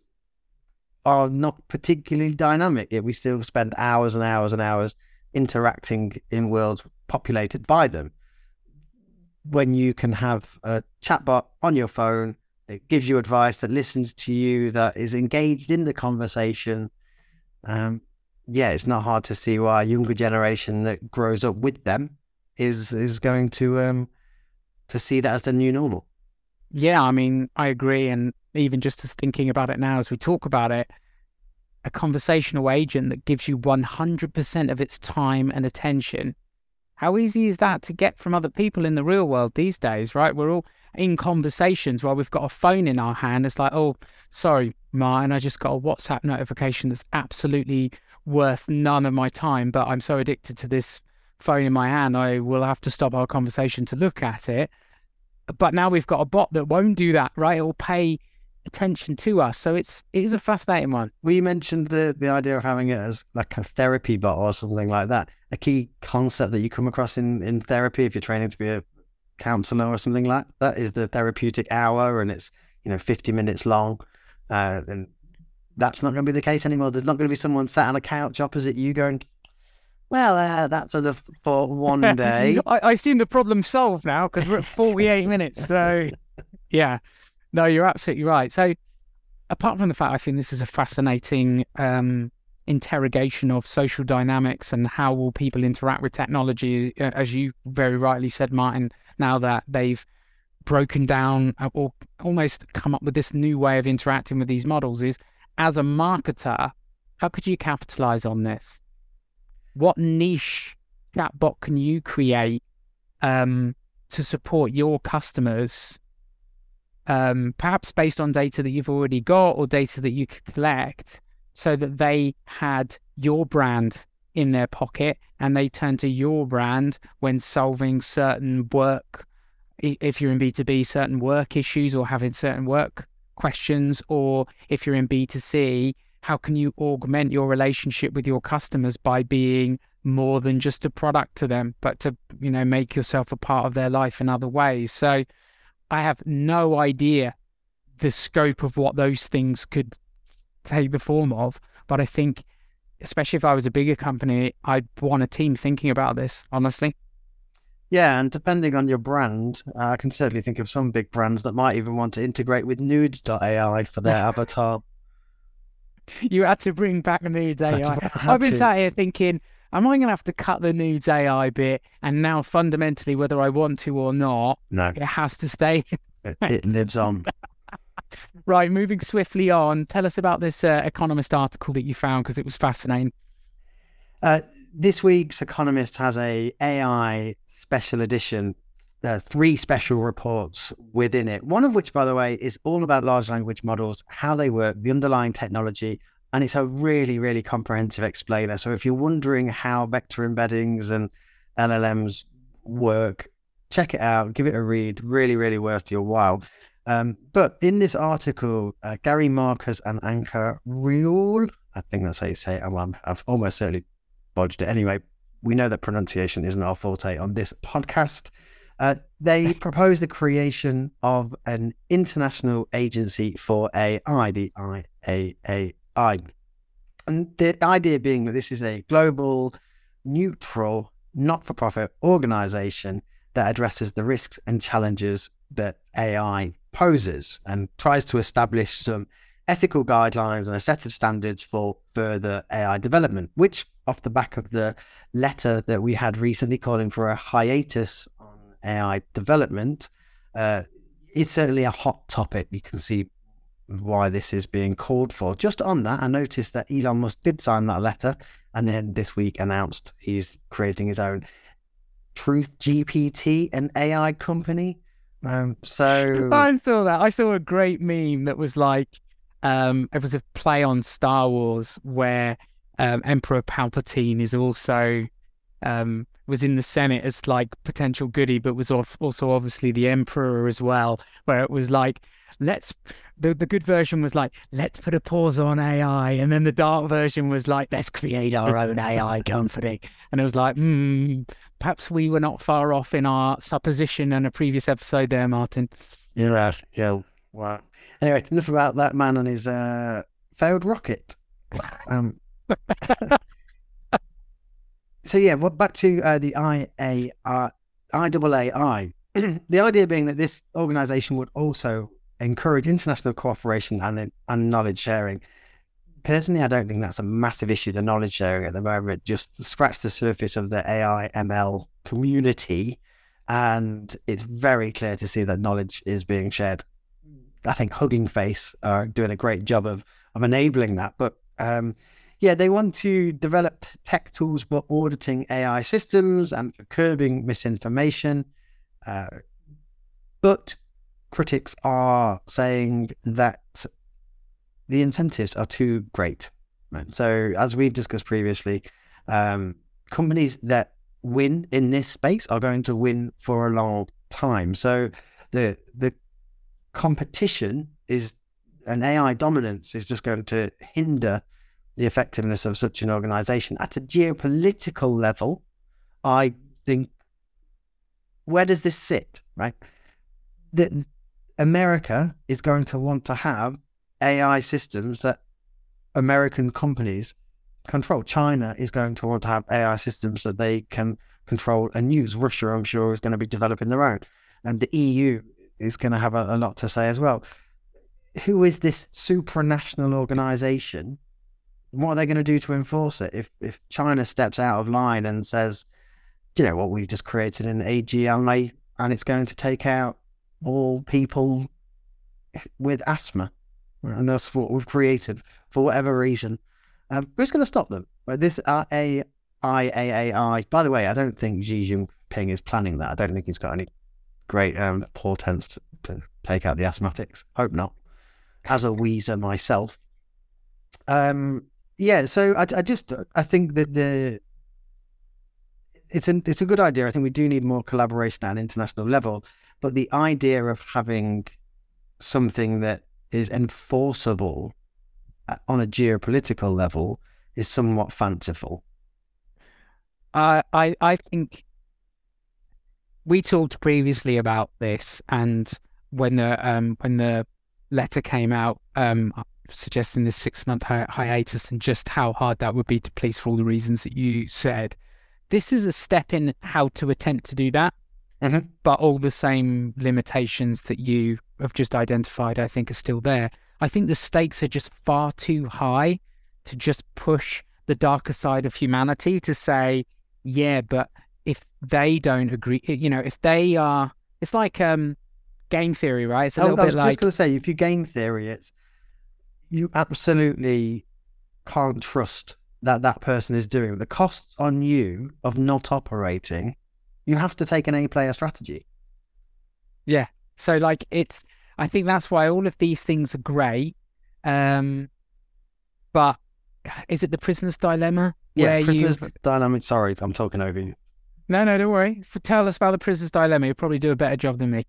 are not particularly dynamic. Yet we still spend hours and hours and hours interacting in worlds populated by them. When you can have a chatbot on your phone, it gives you advice, that listens to you, that is engaged in the conversation. Um, yeah, it's not hard to see why a younger generation that grows up with them is is going to um to see that as the new normal. Yeah, I mean, I agree. And even just as thinking about it now as we talk about it, a conversational agent that gives you 100% of its time and attention. How easy is that to get from other people in the real world these days, right? We're all in conversations while we've got a phone in our hand. It's like, oh, sorry, Martin, I just got a WhatsApp notification that's absolutely worth none of my time, but I'm so addicted to this phone in my hand, I will have to stop our conversation to look at it. But now we've got a bot that won't do that, right? It will pay attention to us. So it's it is a fascinating one. Well, you mentioned the the idea of having it as like a therapy bot or something like that. A key concept that you come across in in therapy if you're training to be a counselor or something like that is the therapeutic hour, and it's you know 50 minutes long. Uh, and that's not going to be the case anymore. There's not going to be someone sat on a couch opposite you going, well, uh, that's enough for one day. I, I assume the problem solved now because we're at 48 minutes. So, yeah, no, you're absolutely right. So, apart from the fact I think this is a fascinating um, interrogation of social dynamics and how will people interact with technology, uh, as you very rightly said, Martin, now that they've broken down uh, or almost come up with this new way of interacting with these models, is as a marketer, how could you capitalize on this? what niche chatbot can you create um, to support your customers, um, perhaps based on data that you've already got or data that you could collect, so that they had your brand in their pocket and they turn to your brand when solving certain work, if you're in B2B, certain work issues or having certain work questions, or if you're in B2C, how can you augment your relationship with your customers by being more than just a product to them, but to, you know, make yourself a part of their life in other ways. So I have no idea the scope of what those things could take the form of. But I think, especially if I was a bigger company, I'd want a team thinking about this, honestly. Yeah, and depending on your brand, uh, I can certainly think of some big brands that might even want to integrate with Nudes.ai for their avatar you had to bring back the nudes AI. I've been to. sat here thinking, am I going to have to cut the nudes AI bit? And now, fundamentally, whether I want to or not, no, it has to stay. it, it lives on. right, moving swiftly on. Tell us about this uh, Economist article that you found because it was fascinating. Uh, this week's Economist has a AI special edition uh, three special reports within it. One of which, by the way, is all about large language models, how they work, the underlying technology, and it's a really, really comprehensive explainer. So if you're wondering how vector embeddings and LLMs work, check it out, give it a read. Really, really worth your while. Um, but in this article, uh, Gary Marcus and Anka Reuel, I think that's how you say it. I'm, I've almost certainly bodged it. Anyway, we know that pronunciation isn't our forte on this podcast. Uh, they propose the creation of an international agency for AI, the IAAI. And the idea being that this is a global, neutral, not for profit organization that addresses the risks and challenges that AI poses and tries to establish some ethical guidelines and a set of standards for further AI development, which, off the back of the letter that we had recently calling for a hiatus on AI development uh, is certainly a hot topic. You can see why this is being called for. Just on that, I noticed that Elon Musk did sign that letter and then this week announced he's creating his own Truth GPT, an AI company. Um, so I saw that. I saw a great meme that was like, um, it was a play on Star Wars where um, Emperor Palpatine is also um, was in the Senate as like potential goody, but was also obviously the emperor as well, where it was like, let's the, the good version was like, let's put a pause on AI. And then the dark version was like, let's create our own AI company. And it was like, hmm, perhaps we were not far off in our supposition in a previous episode there, Martin. Yeah, yeah. Wow. Anyway, enough about that man and his uh, failed rocket. Um, so yeah, well, back to uh, the IAR, IAAI. the idea being that this organization would also encourage international cooperation and, and knowledge sharing. Personally, I don't think that's a massive issue, the knowledge sharing at the moment. Just scratch the surface of the AI ML community, and it's very clear to see that knowledge is being shared. I think Hugging Face are doing a great job of of enabling that. But um, yeah, they want to develop tech tools for auditing AI systems and for curbing misinformation. Uh, but critics are saying that the incentives are too great. Right? So, as we've discussed previously, um, companies that win in this space are going to win for a long time. So, the the competition is an AI dominance is just going to hinder the effectiveness of such an organization. At a geopolitical level, I think, where does this sit, right? That America is going to want to have AI systems that American companies control. China is going to want to have AI systems that they can control and use. Russia, I'm sure, is going to be developing their own. And the EU is going to have a, a lot to say as well who is this supranational organization? What are they going to do to enforce it? If if China steps out of line and says, you know what, we've just created an AGLA and it's going to take out all people with asthma, and that's what we've created for whatever reason. Um, who's going to stop them? But this uh. By the way, I don't think Xi Jinping is planning that. I don't think he's got any great um, portents to, to take out the asthmatics. Hope not as a wheezer myself. Um, yeah, so I, I just I think that the it's a it's a good idea. I think we do need more collaboration at an international level, but the idea of having something that is enforceable on a geopolitical level is somewhat fanciful. I I I think we talked previously about this, and when the um when the letter came out um, suggesting this six month hi- hiatus and just how hard that would be to police for all the reasons that you said. This is a step in how to attempt to do that, mm-hmm. but all the same limitations that you have just identified, I think, are still there. I think the stakes are just far too high to just push the darker side of humanity to say, yeah, but if they don't agree, you know, if they are, it's like um, game theory, right? It's a oh, little I was bit just like going to say, if you game theory, it's you absolutely can't trust that that person is doing. The costs on you of not operating, you have to take an A player strategy. Yeah. So like it's I think that's why all of these things are great. Um but is it the prisoner's dilemma? Yeah, prisoner's you... dilemma. Sorry, I'm talking over you. No, no, don't worry. tell us about the prisoner's dilemma. You'll probably do a better job than me.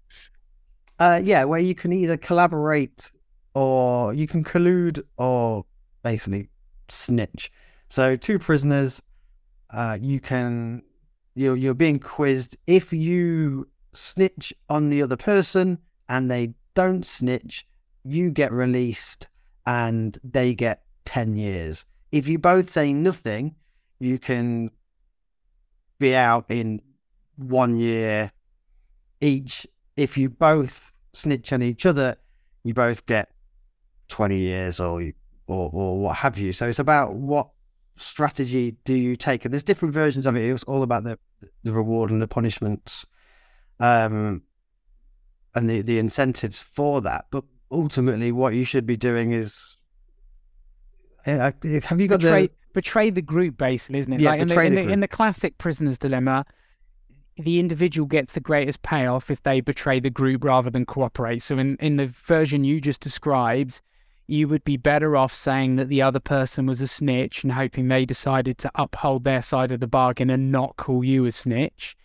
Uh, yeah, where you can either collaborate or you can collude or basically snitch. So two prisoners, uh, you can you're you're being quizzed. If you snitch on the other person and they don't snitch, you get released and they get ten years. If you both say nothing, you can be out in one year each if you both snitch on each other, you both get 20 years or, or, or what have you. So it's about what strategy do you take? And there's different versions of it. It's all about the, the reward and the punishments um, and the, the incentives for that. But ultimately, what you should be doing is have you got betray, the betray the group basically, isn't it? Yeah, like in the, the, in, the, in the classic prisoner's dilemma, the individual gets the greatest payoff if they betray the group rather than cooperate. So in, in the version you just described, you would be better off saying that the other person was a snitch and hoping they decided to uphold their side of the bargain and not call you a snitch.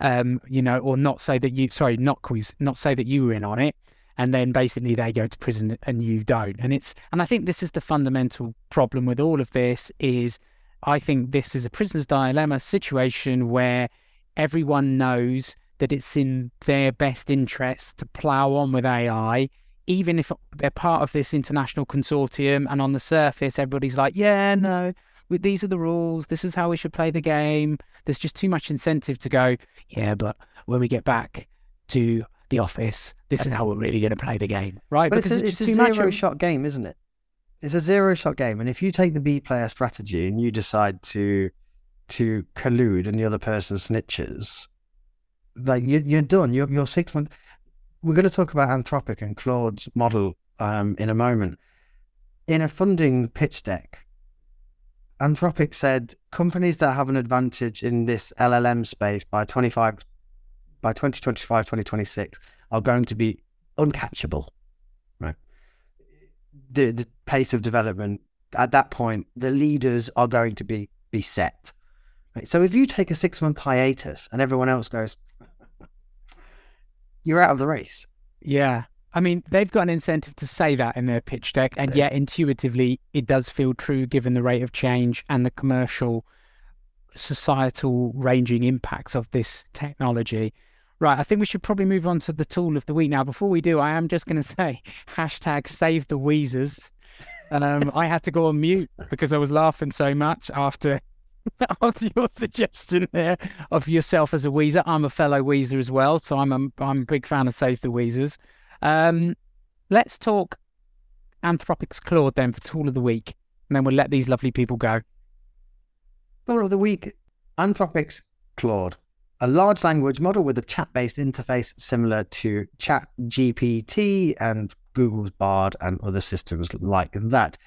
Um, you know, or not say that you sorry, not call you, not say that you were in on it, and then basically they go to prison and you don't. And it's and I think this is the fundamental problem with all of this is I think this is a prisoner's dilemma situation where everyone knows that it's in their best interest to plow on with AI, even if they're part of this international consortium. And on the surface, everybody's like, yeah, no, these are the rules. This is how we should play the game. There's just too much incentive to go, yeah, but when we get back to the office, this is how we're really going to play the game, right? But because it's a, it's, it's a zero much... shot game, isn't it? It's a zero shot game. And if you take the B player strategy and you decide to to collude and the other person snitches, like you, you're done. You're, you're six months. We're going to talk about Anthropic and Claude's model um, in a moment. In a funding pitch deck, Anthropic said companies that have an advantage in this LLM space by 25 by 2025 2026 are going to be uncatchable right the the pace of development at that point the leaders are going to be be set right? so if you take a 6 month hiatus and everyone else goes you're out of the race Yeah. I mean, they've got an incentive to say that in their pitch deck, and yet intuitively, it does feel true given the rate of change and the commercial, societal ranging impacts of this technology. Right, I think we should probably move on to the tool of the week now. Before we do, I am just going to say hashtag save the Weezers. And um, I had to go on mute because I was laughing so much after after your suggestion there of yourself as a Weezer. I'm a fellow Weezer as well, so I'm a, I'm a big fan of Save the Weezers. Um, let's talk Anthropic's Claude then for Tool of the Week, and then we'll let these lovely people go. Tool of the week Anthropic's Claude, a large language model with a chat based interface similar to Chat GPT and Google's Bard and other systems like that.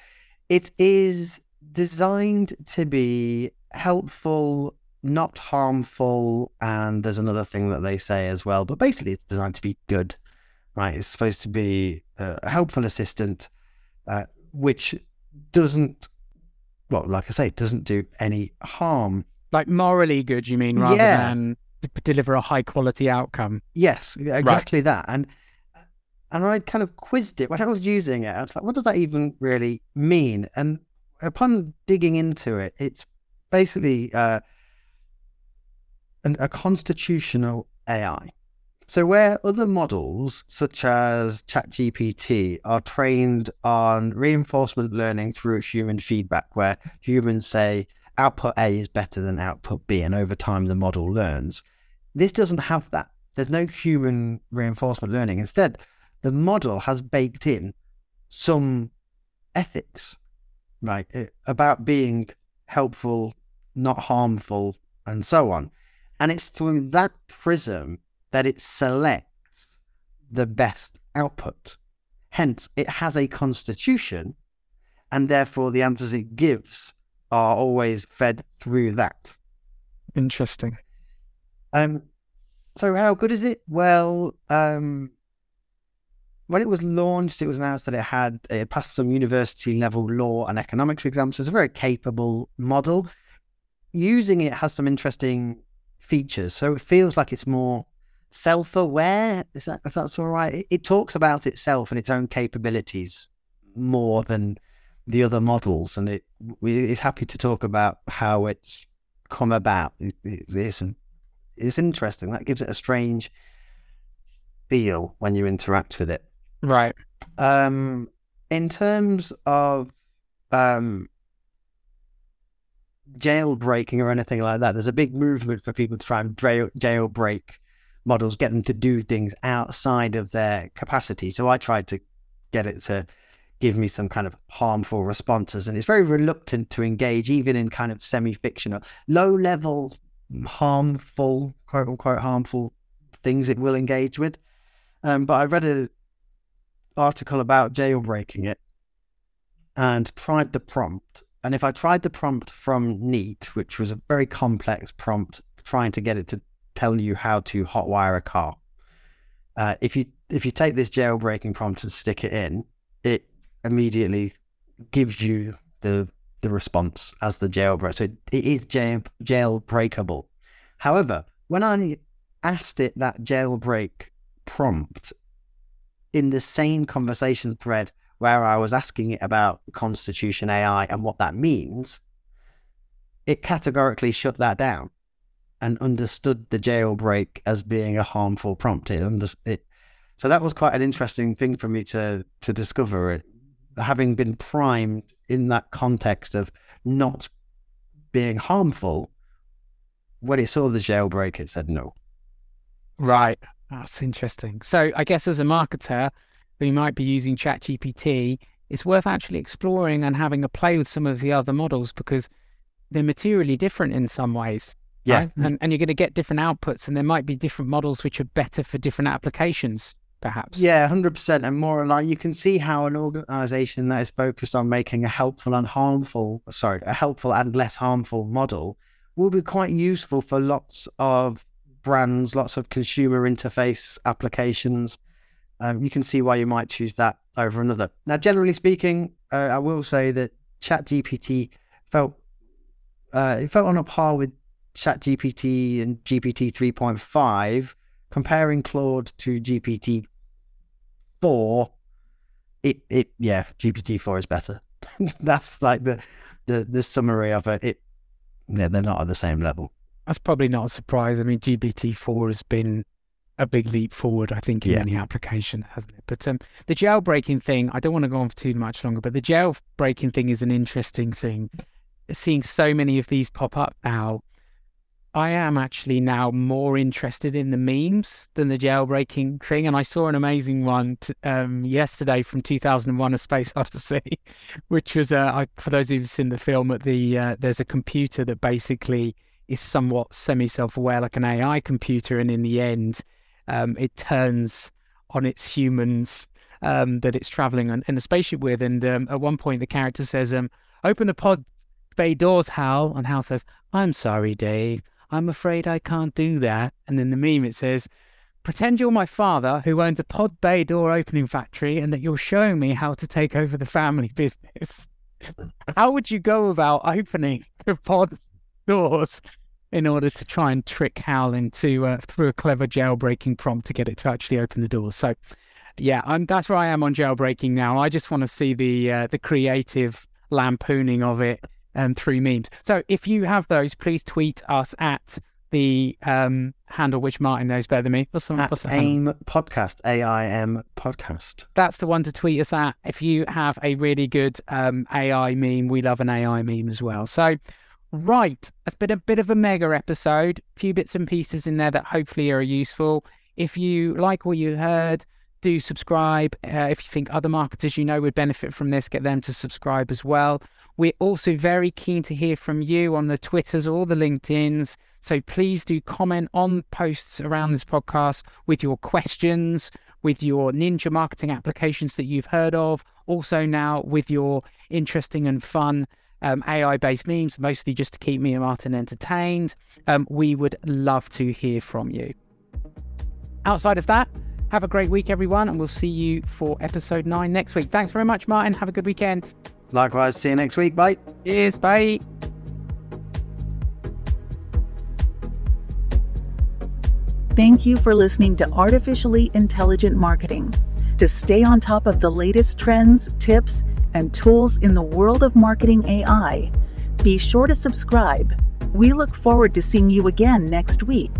It is designed to be helpful, not harmful, and there's another thing that they say as well, but basically it's designed to be good, right? It's supposed to be a helpful assistant, uh, which doesn't, well, like I say, doesn't do any harm Like morally good, you mean, rather Yeah. than deliver a high quality outcome? Yes, exactly that. And and I kind of quizzed it when I was using it. I was like, what does that even really mean? And upon digging into it, it's basically uh, an, a constitutional AI. So where other models, such as ChatGPT, are trained on reinforcement learning through human feedback, where humans say output A is better than output B, and over time the model learns. This doesn't have that. There's no human reinforcement learning. Instead, the model has baked in some ethics, right, eh, about being helpful, not harmful, and so on. And it's through that prism that it selects the best output. Hence, it has a constitution, and therefore the answers it gives are always fed through that. Interesting. Um, so how good is it? Well, um, when it was launched, it was announced that it had it passed some university level law and economics exams. So it's a very capable model. Using it has some interesting features. So it feels like it's more self-aware. Is that if that's all right? It, it talks about itself and its own capabilities more than the other models, and it's happy to talk about how it's come about. It, it, it's it's interesting. That gives it a strange feel when you interact with it. Right. Um, in terms of um, jailbreaking or anything like that, there's a big movement for people to try and jailbreak models, get them to do things outside of their capacity. So I tried to get it to give me some kind of harmful responses, and it's very reluctant to engage, even in kind of semi-fictional, low-level, harmful, quote unquote, harmful things it will engage with. Um, but I read an article about jailbreaking it and tried the prompt. And if I tried the prompt from Neat, which was a very complex prompt, trying to get it to tell you how to hotwire a car, uh, if you if you take this jailbreaking prompt and stick it in, it immediately gives you the the response as the jailbreak. So it, is jail jailbreakable. However, when I asked it that jailbreak prompt in the same conversation thread where I was asking it about Constitution AI and what that means, it categorically shut that down and understood the jailbreak as being a harmful prompt. It, under, it so that was quite an interesting thing for me to to discover. It having been primed in that context of not being harmful. When it saw the jailbreak, it said no. Right. That's interesting. So I guess as a marketer who might be using ChatGPT, it's worth actually exploring and having a play with some of the other models because they're materially different in some ways. Yeah. right? And, and you're going to get different outputs, and there might be different models which are better for different applications, perhaps. Yeah, hundred percent, and more like you can see how an organization that is focused on making a helpful and harmful, sorry, a helpful and less harmful model will be quite useful for lots of brands, lots of consumer interface applications. Um, you can see why you might choose that over another. Now, generally speaking, uh, I will say that ChatGPT felt uh, it felt on a par with ChatGPT and GPT 3.5. Comparing Claude to GPT 4, it, it yeah, GPT 4 is better. That's like the, the, the summary of it. it. Yeah, they're not at the same level. That's probably not a surprise. I mean, GPT-4 has been a big leap forward, I think, in Yeah. many applications, hasn't it? But um, the jailbreaking thing, I don't want to go on for too much longer, but the jailbreaking thing is an interesting thing. Seeing so many of these pop up now, I am actually now more interested in the memes than the jailbreaking thing. And I saw an amazing one t- um, yesterday from 2001: A Space Odyssey, which was, uh, I, for those who've seen the film, at the uh, there's a computer that basically is somewhat semi-self-aware, like an AI computer, and in the end, um, it turns on its humans um, that it's traveling on, in a spaceship with. And um, at one point, the character says, um, "Open the pod bay doors, Hal," and Hal says, "I'm sorry, Dave. I'm afraid I can't do that." And then the meme it says. Pretend you're my father who owns a pod bay door opening factory and that you're showing me how to take over the family business. how would you go about opening pod doors in order to try and trick Hal into uh, through a clever jailbreaking prompt to get it to actually open the door. So, yeah, I'm, that's where I am on jailbreaking now. I just want to see the uh, the creative lampooning of it um, through memes. So, if you have those, please tweet us at the um, handle which Martin knows better than me. What's the, what's At the handle? AIM Podcast, A I M Podcast. that's the one to tweet us at. If you have a really good um, AI meme, we love an AI meme as well. So, right, it's been a bit of a mega episode. A few bits and pieces in there that hopefully are useful. If you like what you heard, do subscribe. Uh, if you think other marketers you know would benefit from this, get them to subscribe as well. We're also very keen to hear from you on the Twitters or the LinkedIn's. So please do comment on posts around this podcast with your questions, with your ninja marketing applications that you've heard of. Also, now with your interesting and fun um, AI based memes, mostly just to keep me and Martin entertained. Um, we would love to hear from you. Outside of that, have a great week, everyone, and we'll see you for episode nine next week. Thanks very much, Martin. Have a good weekend. Likewise, see you next week. Bye. Cheers. Bye. Thank you for listening to Artificially Intelligent Marketing. To stay on top of the latest trends, tips, and tools in the world of marketing AI, be sure to subscribe. We look forward to seeing you again next week.